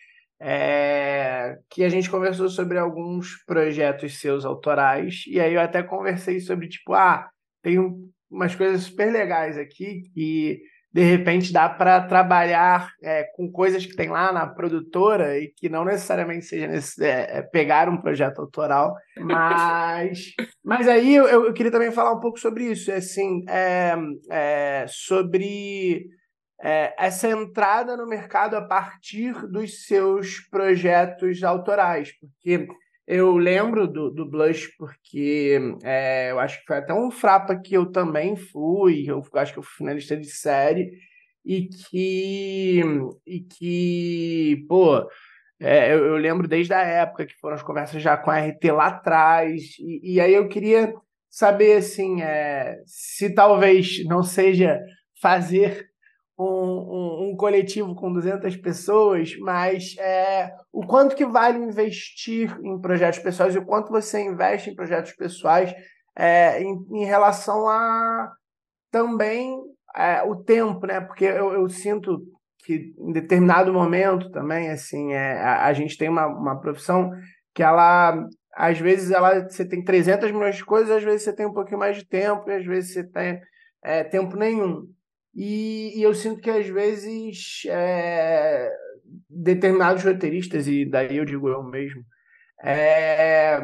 é, que a gente conversou sobre alguns projetos seus autorais, e aí eu até conversei sobre, tipo, ah, tem um, umas coisas super legais aqui que de repente dá para trabalhar é, com coisas que tem lá na produtora e que não necessariamente seja nesse, é, é pegar um projeto autoral, mas, <laughs> mas aí eu, eu queria também falar um pouco sobre isso, assim, é, é, sobre é, essa entrada no mercado a partir dos seus projetos autorais, porque eu lembro do, do Blush porque é, eu acho que foi até um frapa que eu também fui, eu acho que eu fui finalista de série, e que, e que pô, é, eu, eu, lembro desde a época que foram as conversas já com a RT lá atrás, e, e aí eu queria saber assim, é, se talvez não seja fazer um, um, um, coletivo com 200 pessoas, mas é, o quanto que vale investir em projetos pessoais e o quanto você investe em projetos pessoais é, em, em, relação a também é, o tempo, né? Porque eu, eu, sinto que em determinado momento também, assim, é, a, a gente tem uma, uma profissão que ela às vezes ela você tem 300 milhões de coisas, às vezes você tem um pouquinho mais de tempo e às vezes você tem é, tempo nenhum. E, e, eu sinto que às vezes é, determinados roteiristas, e daí eu digo eu mesmo, é,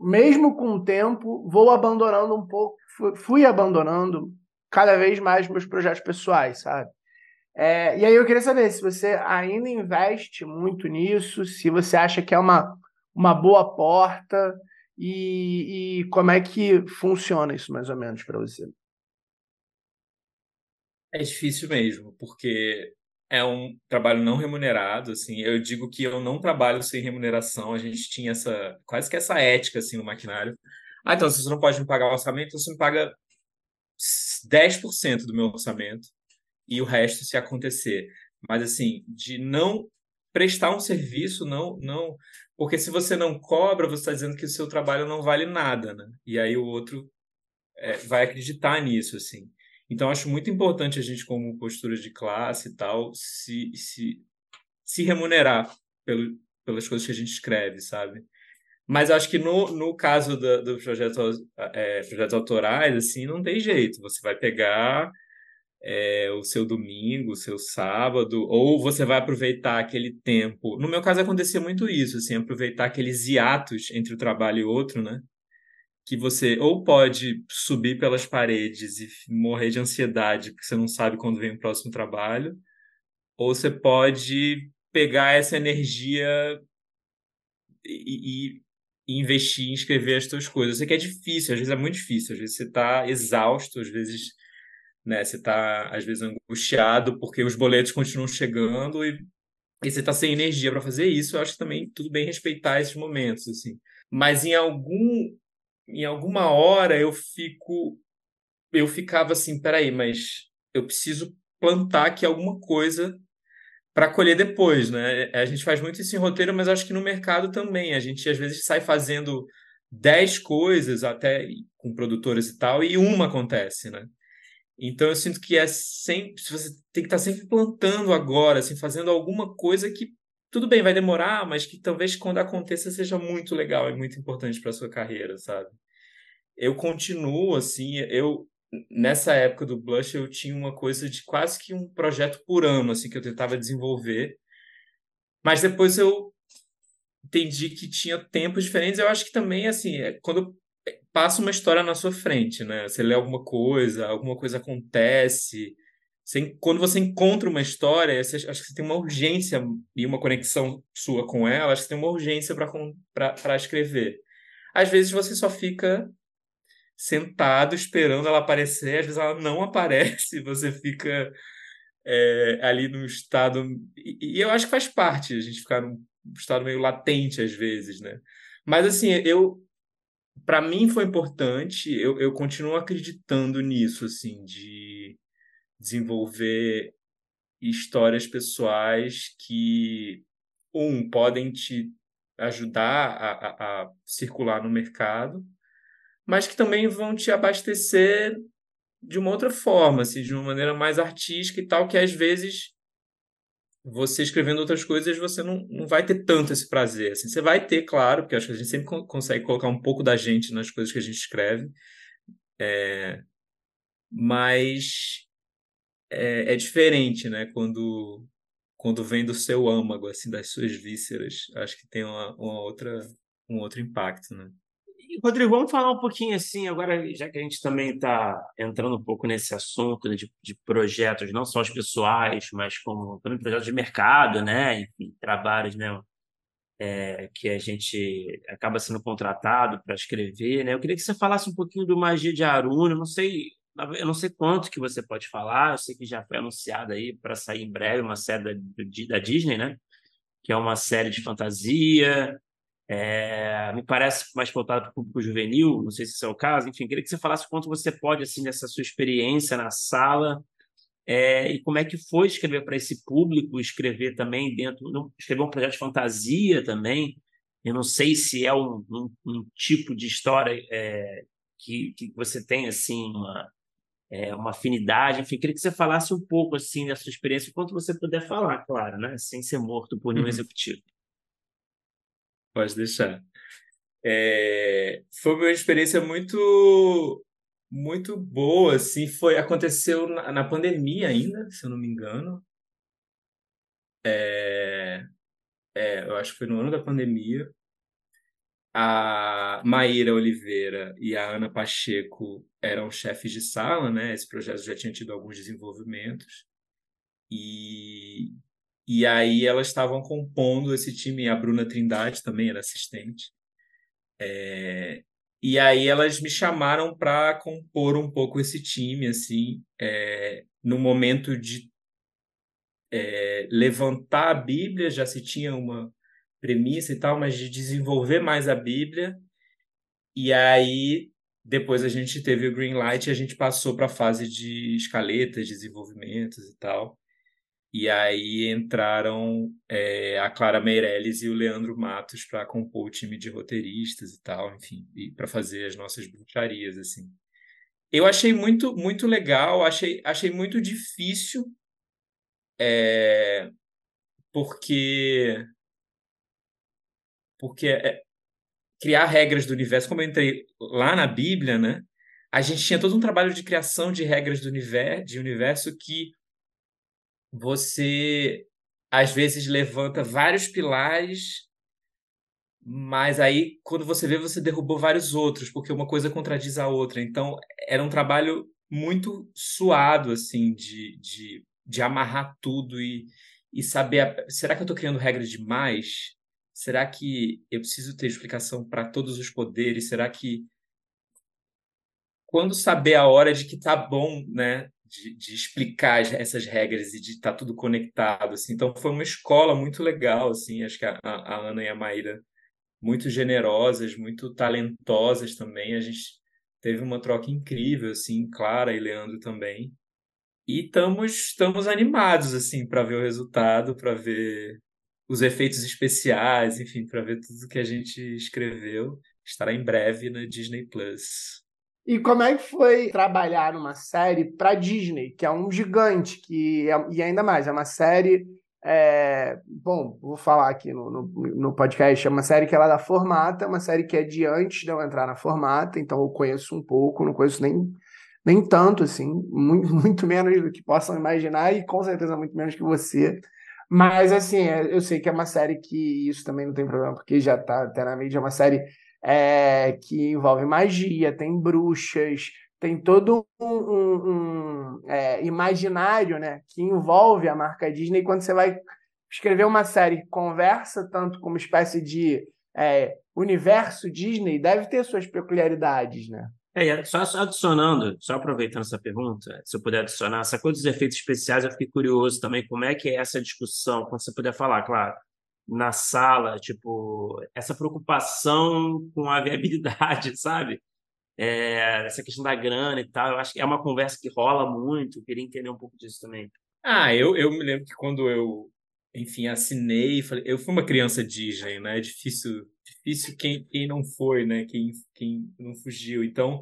mesmo com o tempo, vou abandonando um pouco, fui abandonando cada vez mais meus projetos pessoais, sabe? É, e aí eu queria saber se você ainda investe muito nisso, se você acha que é uma, uma boa porta e, e como é que funciona isso mais ou menos para você. É difícil mesmo, porque é um trabalho não remunerado, assim. Eu digo que eu não trabalho sem remuneração. A gente tinha essa quase que essa ética assim no maquinário. Ah, então se você não pode me pagar o orçamento, você me paga 10% do meu orçamento e o resto se acontecer. Mas assim, de não prestar um serviço, não, não, porque se você não cobra, você está dizendo que o seu trabalho não vale nada, né? E aí o outro é, vai acreditar nisso, assim. Então, acho muito importante a gente, como postura de classe e tal, se, se, se remunerar pelo, pelas coisas que a gente escreve, sabe? Mas acho que no, no caso dos do projetos, é, projetos autorais, assim, não tem jeito. Você vai pegar é, o seu domingo, o seu sábado, ou você vai aproveitar aquele tempo. No meu caso, acontecia muito isso, assim, aproveitar aqueles hiatos entre o trabalho e outro, né? Que você ou pode subir pelas paredes e morrer de ansiedade porque você não sabe quando vem o próximo trabalho, ou você pode pegar essa energia e, e, investir em escrever as suas coisas. Eu sei que é difícil, às vezes é muito difícil, às vezes você está exausto, às vezes né, você está às vezes angustiado porque os boletos continuam chegando e, e você está sem energia para fazer isso. Eu acho que também tudo bem respeitar esses momentos assim. Mas em algum em alguma hora eu fico eu ficava assim, peraí, mas eu preciso plantar aqui alguma coisa para colher depois, né? A gente faz muito isso em roteiro, mas acho que no mercado também. A gente às vezes sai fazendo dez coisas, até com produtoras e tal, e uma acontece, né? Então eu sinto que é sempre. Você tem que estar tá sempre plantando agora, assim, fazendo alguma coisa que tudo bem, vai demorar, mas que talvez quando aconteça seja muito legal e muito importante para sua carreira, sabe? Eu continuo assim, eu nessa época do Blush eu tinha uma coisa de quase que um projeto por ano assim que eu tentava desenvolver. Mas depois eu entendi que tinha tempos diferentes. Eu acho que também assim, é, quando passa uma história na sua frente, né? Você lê alguma coisa, alguma coisa acontece, você, quando você encontra uma história, você, acho que você tem uma urgência e uma conexão sua com ela, acho que você tem uma urgência para escrever. Às vezes você só fica sentado esperando ela aparecer, às vezes ela não <laughs> aparece, você fica é, ali num estado. E, e, eu acho que faz parte a gente ficar num estado meio latente às vezes, né? Mas assim, eu. Para mim foi importante, eu, eu continuo acreditando nisso, assim, de desenvolver histórias pessoais que, um, podem te ajudar a, a, a, circular no mercado, mas que também vão te abastecer de uma outra forma, assim, de uma maneira mais artística e tal, que às vezes você escrevendo outras coisas você não, não vai ter tanto esse prazer. Assim, você vai ter, claro, porque acho que a gente sempre consegue colocar um pouco da gente nas coisas que a gente escreve, é, mas é, é diferente, né? Quando quando vem do seu âmago, assim, das suas vísceras, acho que tem uma, uma outra um outro impacto, né? Rodrigo, vamos falar um pouquinho assim, agora, já que a gente também está entrando um pouco nesse assunto de, de, projetos, não só os pessoais, mas como também projetos de mercado, né? Enfim, trabalhos, né? É, que a gente acaba sendo contratado para escrever, né? Eu queria que você falasse um pouquinho do Magia de Aruna, não sei, eu não sei quanto que você pode falar, eu sei que já foi anunciada aí para sair em breve uma série da, da Disney, né? Que é uma série de fantasia, é, me parece mais voltado para o público juvenil, não sei se esse é o caso. Enfim, queria que você falasse quanto você pode, assim, dessa sua experiência na sala é, e como é que foi escrever para esse público, escrever também dentro, escrever um projeto de fantasia também. Eu não sei se é um, um, um tipo de história é, que, que você tem, assim, uma, é, uma afinidade. Enfim, queria que você falasse um pouco, assim, da sua experiência, quanto você puder falar, claro, né? Sem ser morto por nenhum uhum. executivo. Pode deixar. É, foi uma experiência muito muito boa, assim, foi aconteceu na, na pandemia ainda, se eu não me engano. É, é, eu acho que foi no ano da pandemia. A Maíra Oliveira e a Ana Pacheco eram chefes de sala, né? Esse projeto já tinha tido alguns desenvolvimentos. E, e aí elas estavam compondo esse time, a Bruna Trindade também era assistente. É, e aí elas me chamaram para compor um pouco esse time, assim, é, no momento de é, levantar a Bíblia, já se tinha uma premissa e tal, mas de desenvolver mais a Bíblia. E aí depois a gente teve o green light e a gente passou para a fase de escaletas, desenvolvimentos e tal. E aí entraram é, a Clara Meirelles e o Leandro Matos para compor o time de roteiristas e tal, enfim, para fazer as nossas bruxarias, assim. Eu achei muito, muito legal, achei, achei muito difícil, é, porque porque é, criar regras do universo, como eu entrei lá na Bíblia, né? A gente tinha todo um trabalho de criação de regras do universo, de universo que você às vezes levanta vários pilares, mas aí quando você vê, você derrubou vários outros, porque uma coisa contradiz a outra. Então era um trabalho muito suado, assim, de, de, de amarrar tudo e, e saber: será que eu estou criando regras demais? Será que eu preciso ter explicação para todos os poderes? Será que quando saber a hora de que tá bom, né? de, de explicar essas regras e de estar tá tudo conectado, assim. Então foi uma escola muito legal, assim. Acho que a, a Ana e a Maíra muito generosas, muito talentosas também. A gente teve uma troca incrível, assim, Clara e Leandro também. E estamos estamos animados assim para ver o resultado, para ver os efeitos especiais, enfim, para ver tudo que a gente escreveu. Estará em breve na Disney Plus. E como é que foi trabalhar numa série para Disney, que é um gigante, que é, e ainda mais, é uma série. É, bom, vou falar aqui no, no, no, podcast, é uma série que ela é da Formata, uma série que é de antes de eu entrar na Formata, então eu conheço um pouco, não conheço nem, nem tanto, assim, muito, <laughs> muito menos do que possam imaginar, e com certeza muito menos que você. Mas, assim, é, eu sei que é uma série que isso também não tem problema, porque já está até na mídia, é uma série é, que envolve magia, tem bruxas, tem todo um, um, um é, imaginário né, que envolve a marca Disney. Quando você vai escrever uma série que conversa tanto como espécie de é, universo Disney, deve ter suas peculiaridades, né? É, só adicionando, só aproveitando essa pergunta, se eu puder adicionar, essa coisa dos efeitos especiais, eu fiquei curioso também, como é que é essa discussão, quando você puder falar, claro, na sala, tipo, essa preocupação com a viabilidade, <laughs> sabe? É, essa questão da grana e tal, eu acho que é uma conversa que rola muito, eu queria entender um pouco disso também. Ah, eu, eu me lembro que quando eu, enfim, assinei, falei, eu fui uma criança Disney, né? É difícil, difícil quem, quem não foi, né? Quem, quem não fugiu. Então,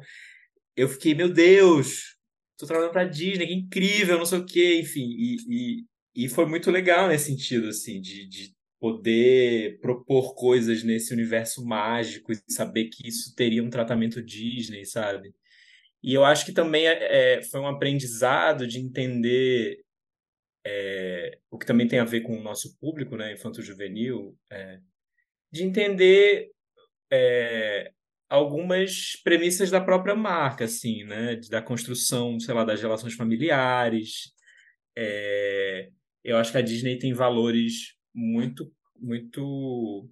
eu fiquei, meu Deus, tô trabalhando pra Disney, que incrível, não sei o quê, enfim, e, e, e foi muito legal nesse sentido, assim, de, de poder propor coisas nesse universo mágico e saber que isso teria um tratamento Disney, sabe? E eu acho que também é, é foi um aprendizado de entender é, o que também tem a ver com o nosso público, né, infanto-juvenil, é, de entender é, algumas premissas da própria marca, assim, né, da construção, sei lá, das relações familiares. É, eu acho que a Disney tem valores muito, muito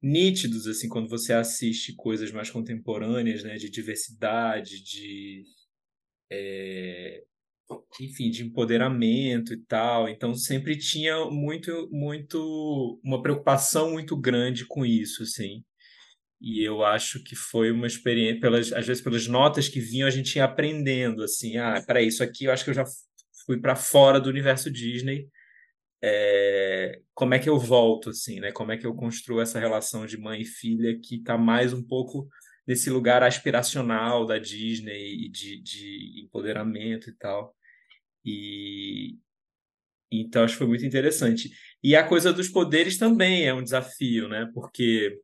nítidos, assim, quando você assiste coisas mais contemporâneas, né, de diversidade, de é, enfim, de empoderamento e tal. Então sempre tinha muito, muito, uma preocupação muito grande com isso, assim. E eu acho que foi uma experiência, pelas, às vezes pelas notas que vinham, a gente ia aprendendo, assim, ah, para isso aqui eu acho que eu já fui para fora do universo Disney. É, como é que eu volto, assim, né? Como é que eu construo essa relação de mãe e filha que está mais um pouco nesse lugar aspiracional da Disney e de, de empoderamento e tal. E então acho que foi muito interessante. E a coisa dos poderes também é um desafio, né? Porque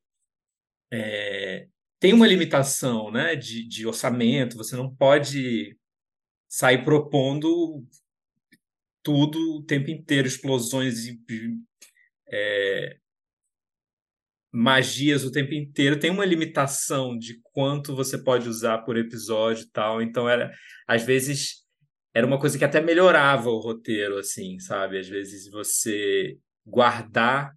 é, tem uma limitação, né? De, de orçamento. Você não pode sair propondo tudo o tempo inteiro, explosões e é, magias o tempo inteiro. Tem uma limitação de quanto você pode usar por episódio e tal. Então era às vezes era uma coisa que até melhorava o roteiro, assim, sabe? Às vezes você guardar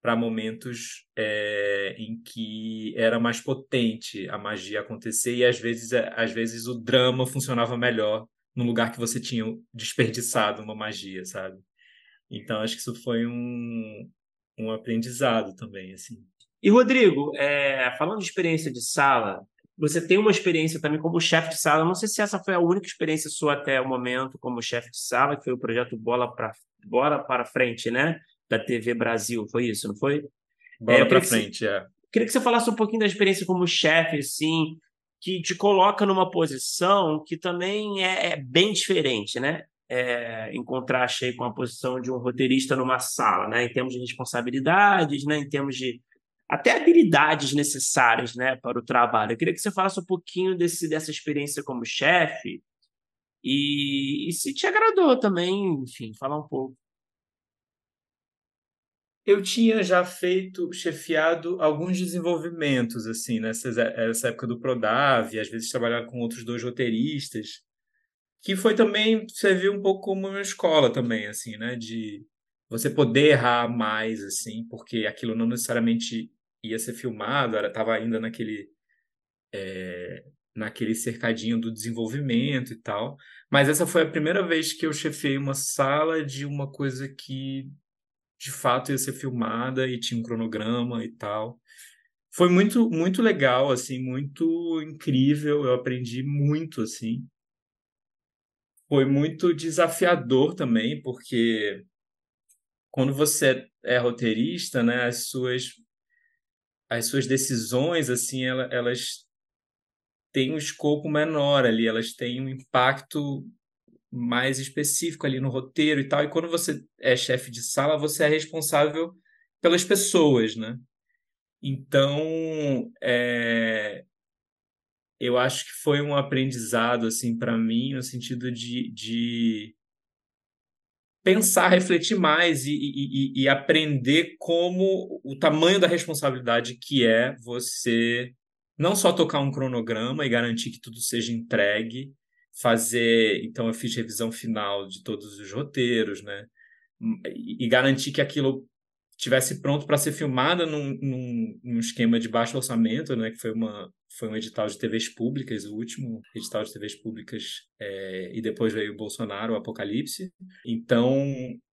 para momentos é, em que era mais potente a magia acontecer e às vezes, é, às vezes o drama funcionava melhor no lugar que você tinha desperdiçado uma magia, sabe? Então acho que isso foi um, um aprendizado também, assim. E Rodrigo, é, falando de experiência de sala, você tem uma experiência também como chefe de sala. Não sei se essa foi a única experiência sua até o momento como chefe de sala, que foi o projeto Bola para Bola para Frente, né? Da TV Brasil. Foi isso, não foi? Bola é, para frente, você, é. Queria que você falasse um pouquinho da experiência como chefe, assim, que te coloca numa posição que também é, é bem diferente, né? É, em contraste com a posição de um roteirista numa sala, né? Em termos de responsabilidades, né? Em termos de até habilidades necessárias né, para o trabalho. Eu queria que você falasse um pouquinho desse, dessa experiência como chefe e, e se te agradou também, enfim, falar um pouco. Eu tinha já feito, chefiado alguns desenvolvimentos, assim, nessa, nessa época do Prodav, às vezes trabalhar com outros dois roteiristas, que foi também, serviu um pouco como uma escola também, assim, né, de você poder errar mais, assim, porque aquilo não necessariamente ia ser filmado, estava ainda naquele é, naquele cercadinho do desenvolvimento e tal. Mas essa foi a primeira vez que eu chefei uma sala de uma coisa que de fato ia ser filmada e tinha um cronograma e tal. Foi muito muito legal, assim, muito incrível. Eu aprendi muito, assim. Foi muito desafiador também, porque quando você é roteirista, né, as suas as suas decisões, assim, elas têm um escopo menor ali, elas têm um impacto mais específico ali no roteiro e tal. E quando você é chefe de sala, você é responsável pelas pessoas, né? Então, é... eu acho que foi um aprendizado assim para mim no sentido de, de pensar, refletir mais e, e, e, aprender como o tamanho da responsabilidade que é você não só tocar um cronograma e garantir que tudo seja entregue, fazer, então eu fiz revisão final de todos os roteiros, né? E, garantir que aquilo tivesse pronto para ser filmada num, num, num, esquema de baixo orçamento, né? Que foi uma foi um edital de TVs públicas, o último edital de TVs públicas, é, e depois veio o Bolsonaro, o Apocalipse. Então,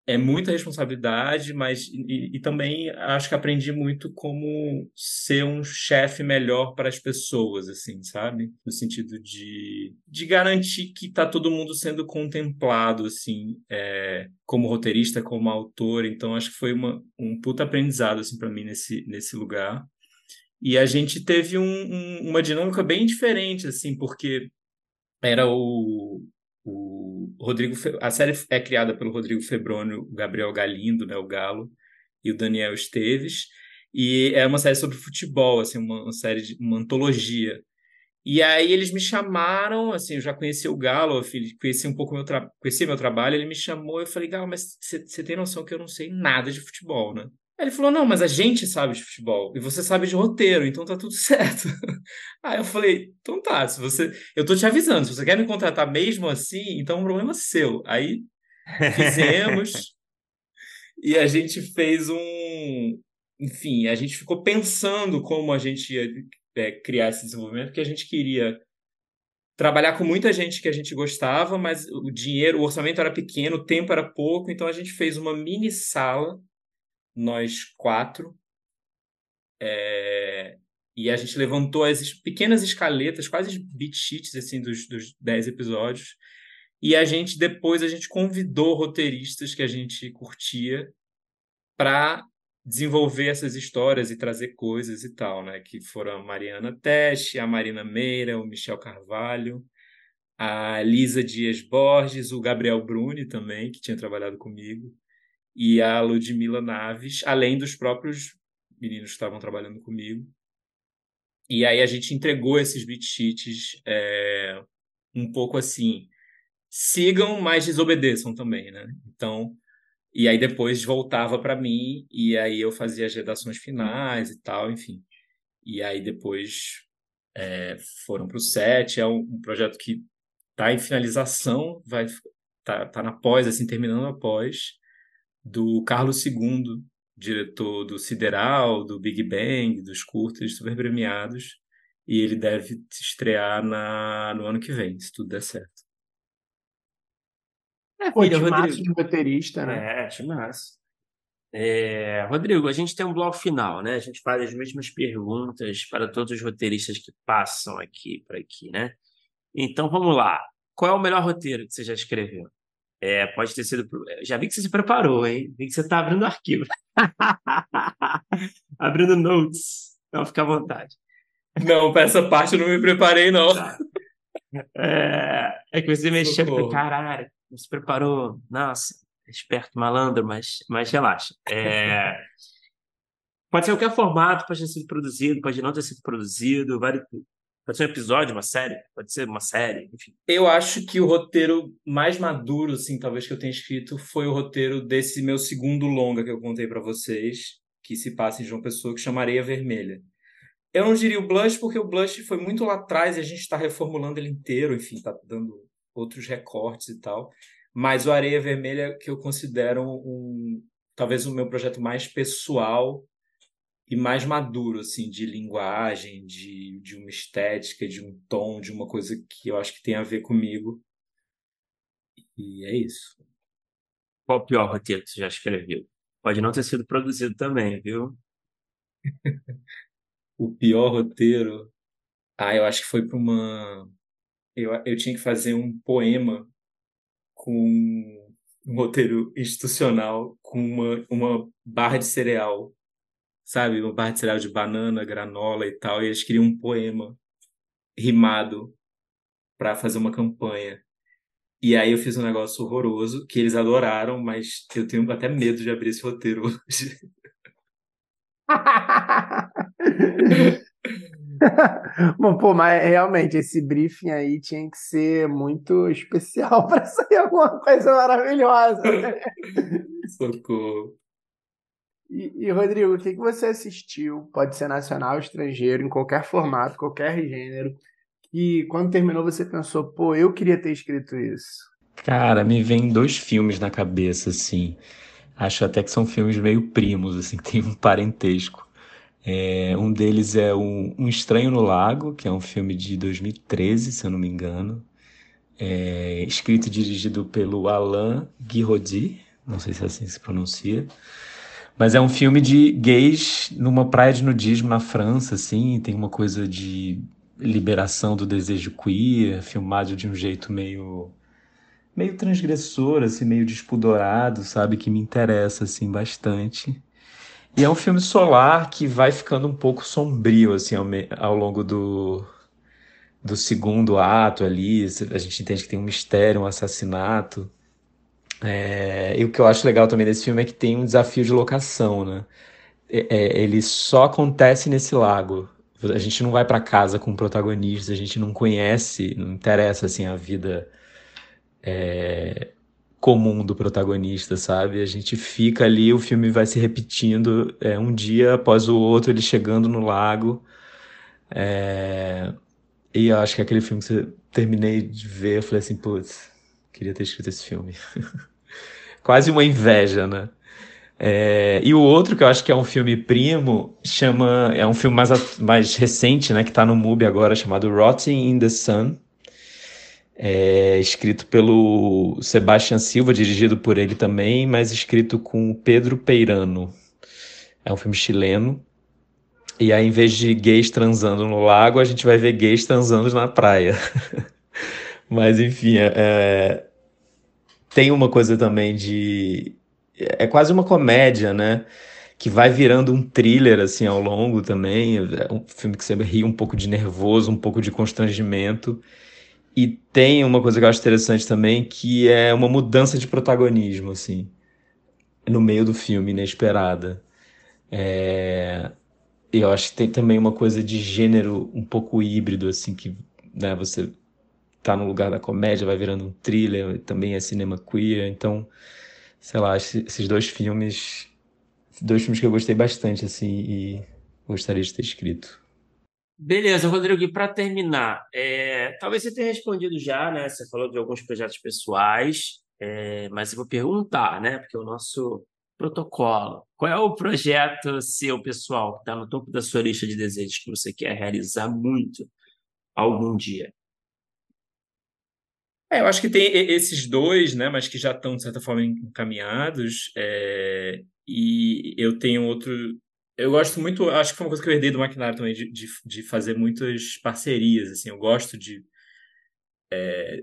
é muita responsabilidade, mas e, e, também acho que aprendi muito como ser um chefe melhor para as pessoas, assim, sabe? No sentido de, de garantir que está todo mundo sendo contemplado, assim, é, como roteirista, como autor. Então, acho que foi uma, um puta aprendizado, assim, para mim nesse, nesse lugar. E a gente teve um, um, uma dinâmica bem diferente, assim, porque era o, o Rodrigo. A série é criada pelo Rodrigo Febrônio, o Gabriel Galindo, né, o Galo, e o Daniel Esteves. E é uma série sobre futebol, assim, uma, uma série de uma antologia. E aí eles me chamaram, assim, eu já conhecia o Galo, conhecia um pouco meu, tra... conhecia meu trabalho, ele me chamou, eu falei, Galo, mas você tem noção que eu não sei nada de futebol, né? Ele falou, não, mas a gente sabe de futebol, e você sabe de roteiro, então tá tudo <laughs> certo. Aí eu falei, então tá, se você... Eu tô te avisando, se você quer me contratar mesmo assim, então é um problema seu. Aí fizemos, e a gente fez um... Enfim, a gente ficou pensando como a gente ia é, criar esse desenvolvimento, porque a gente queria trabalhar com muita gente que a gente gostava, mas o dinheiro, o orçamento era pequeno, o tempo era pouco, então a gente fez uma mini sala, nós quatro, é, e a gente levantou as pequenas escaletas, quase beat sheets assim, dos, dos dez episódios, e a gente depois a gente convidou roteiristas que a gente curtia para desenvolver essas histórias e trazer coisas e tal, né? Que foram a Mariana Teste, a Marina Meira, o Michel Carvalho, a Lisa Dias Borges, o Gabriel Bruni também, que tinha trabalhado comigo, e a Ludmila Naves, além dos próprios meninos que estavam trabalhando comigo. E aí a gente entregou esses beat sheets é, um pouco assim, sigam, mas desobedeçam também, né? Então, e aí depois voltava para mim e aí eu fazia as redações finais e tal, enfim. E aí depois é, foram para o set. É um, um, projeto que está em finalização, vai tá, tá na pós, assim, terminando a pós, do Carlos II, diretor do Sideral, do Big Bang, dos curtas super premiados. E ele deve estrear na, no ano que vem, se tudo der certo. É, Pô, filha, Rodrigo. de roteirista, né? É, timaço. É, Rodrigo, a gente tem um bloco final, né? A gente faz as mesmas perguntas para todos os roteiristas que passam aqui para aqui, né? Então vamos lá. Qual é o melhor roteiro que você já escreveu? É, pode ter sido. Já vi que você se preparou, hein? Vi que você está abrindo arquivo. <laughs> abrindo notes. Então fica à vontade. Não, para essa parte eu não me preparei, não. Tá. É, é que você mexeu com caralho se preparou, nossa, esperto, malandro, mas, mas relaxa. É, pode ser qualquer formato, pode ter sido produzido, pode não ter sido produzido, vale, pode ser um episódio, uma série, pode ser uma série, enfim. Eu acho que o roteiro mais maduro, assim, talvez que eu tenha escrito, foi o roteiro desse meu segundo longa que eu contei para vocês, que se passa em João Pessoa, que chama Areia Vermelha. Eu não diria o Blush, porque o Blush foi muito lá atrás e a gente está reformulando ele inteiro, enfim, está dando outros recortes e tal. Mas o Areia Vermelha, que eu considero um, talvez o meu projeto mais pessoal e mais maduro, assim, de linguagem, de, de uma estética, de um tom, de uma coisa que eu acho que tem a ver comigo. E é isso. Qual o pior roteiro que você já escreveu? Pode não ter sido produzido também, viu? <laughs> o pior roteiro. Ah, eu acho que foi para uma eu, eu tinha que fazer um poema com um roteiro institucional, com uma, uma barra de cereal, sabe? Uma barra de cereal de banana, granola e tal. E eles queriam um poema rimado para fazer uma campanha. E aí eu fiz um negócio horroroso que eles adoraram, mas eu tenho até medo de abrir esse roteiro hoje. <laughs> Bom, pô, mas realmente esse briefing aí tinha que ser muito especial <laughs> para sair alguma coisa maravilhosa. Né? Socorro. E, e, Rodrigo, o que, que você assistiu? Pode ser nacional, estrangeiro, em qualquer formato, qualquer gênero. E quando terminou você pensou, pô, eu queria ter escrito isso. Cara, me vem dois filmes na cabeça, assim. Acho até que são filmes meio primos, assim, que tem um parentesco. É, um deles é um, um, Estranho no Lago, que é um filme de 2013, se eu não me engano. É, escrito e dirigido pelo Alain Guiraudy, não sei se é assim que se pronuncia. Mas é um filme de gays numa praia de nudismo na França, assim, tem uma coisa de liberação do desejo queer, filmado de um jeito meio meio transgressor, assim, meio despudorado, sabe, que me interessa assim bastante. E é um filme solar que vai ficando um pouco sombrio, assim, ao, me... ao longo do, do segundo ato ali. A gente entende que tem um mistério, um assassinato. É... E o que eu acho legal também desse filme é que tem um desafio de locação, né? É, é ele só acontece nesse lago. A gente não vai para casa com protagonistas, a gente não conhece, não interessa assim a vida é, comum do protagonista, sabe? A gente fica ali, o filme vai se repetindo é, um dia após o outro, ele chegando no lago. É, e eu acho que aquele filme que eu terminei de ver, eu falei assim, putz, queria ter escrito esse filme. <laughs> Quase uma inveja, né? É, e o outro que eu acho que é um filme primo chama é um filme mais, mais recente, né, que está no MUBI agora, chamado Rotting in the Sun, é, escrito pelo Sebastian Silva, dirigido por ele também, mas escrito com Pedro Peirano. É um filme chileno. E aí, em vez de gays transando no lago, a gente vai ver gays transando na praia. <laughs> mas enfim, é, é tem uma coisa também de é quase uma comédia, né? Que vai virando um thriller, assim, ao longo também. É um filme que você ri um pouco de nervoso, um pouco de constrangimento. E tem uma coisa que eu acho interessante também, que é uma mudança de protagonismo, assim, no meio do filme, inesperada. É... Eu acho que tem também uma coisa de gênero um pouco híbrido, assim, que né, você tá no lugar da comédia, vai virando um thriller, também é cinema queer, então sei lá, esses dois filmes, dois filmes que eu gostei bastante, assim, e gostaria de ter escrito. Beleza, Rodrigo, e para terminar, é, talvez você tenha respondido já, né? Você falou de alguns projetos pessoais, é, mas eu vou perguntar, né? Porque o nosso protocolo. Qual é o projeto seu pessoal que está no topo da sua lista de desejos que você quer realizar muito algum dia? É, eu acho que tem esses dois, né, mas que já estão, de certa forma, encaminhados. É, e eu tenho outro. Eu gosto muito, acho que foi uma coisa que eu herdei do maquinário também, de, de, de fazer muitas parcerias. Assim, eu gosto de. É,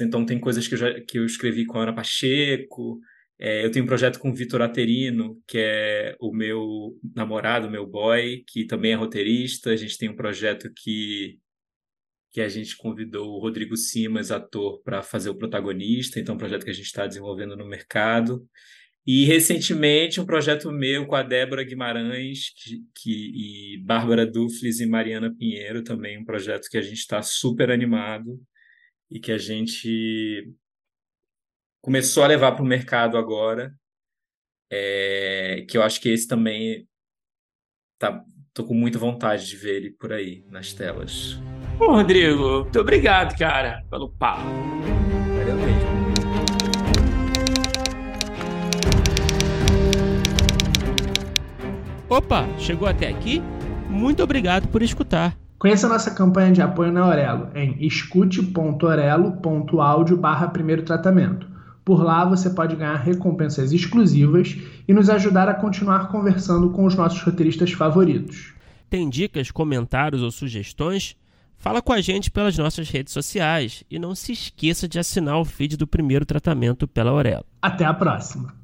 então, tem coisas que eu, já, que eu escrevi com a Ana Pacheco. É, eu tenho um projeto com o Vitor Aterino, que é o meu namorado, meu boy, que também é roteirista. A gente tem um projeto que que a gente convidou o Rodrigo Simas, ator, para fazer o protagonista, então é um projeto que a gente está desenvolvendo no mercado. E recentemente um projeto meu com a Débora Guimarães que, que, e Bárbara Dufles e Mariana Pinheiro, também um projeto que a gente está super animado e que a gente começou a levar para o mercado agora. É, que eu acho que esse também tá, tô com muita vontade de ver ele por aí nas telas. Bom, Rodrigo, muito obrigado, cara, pelo papo. Valeu mesmo. Opa, chegou até aqui? Muito obrigado por escutar. Conheça nossa campanha de apoio na Aurelo em escute.orelo.audio barra primeiro tratamento. Por lá você pode ganhar recompensas exclusivas e nos ajudar a continuar conversando com os nossos roteiristas favoritos. Tem dicas, comentários ou sugestões? Fala com a gente pelas nossas redes sociais e não se esqueça de assinar o feed do primeiro tratamento pela Aurelo. Até a próxima!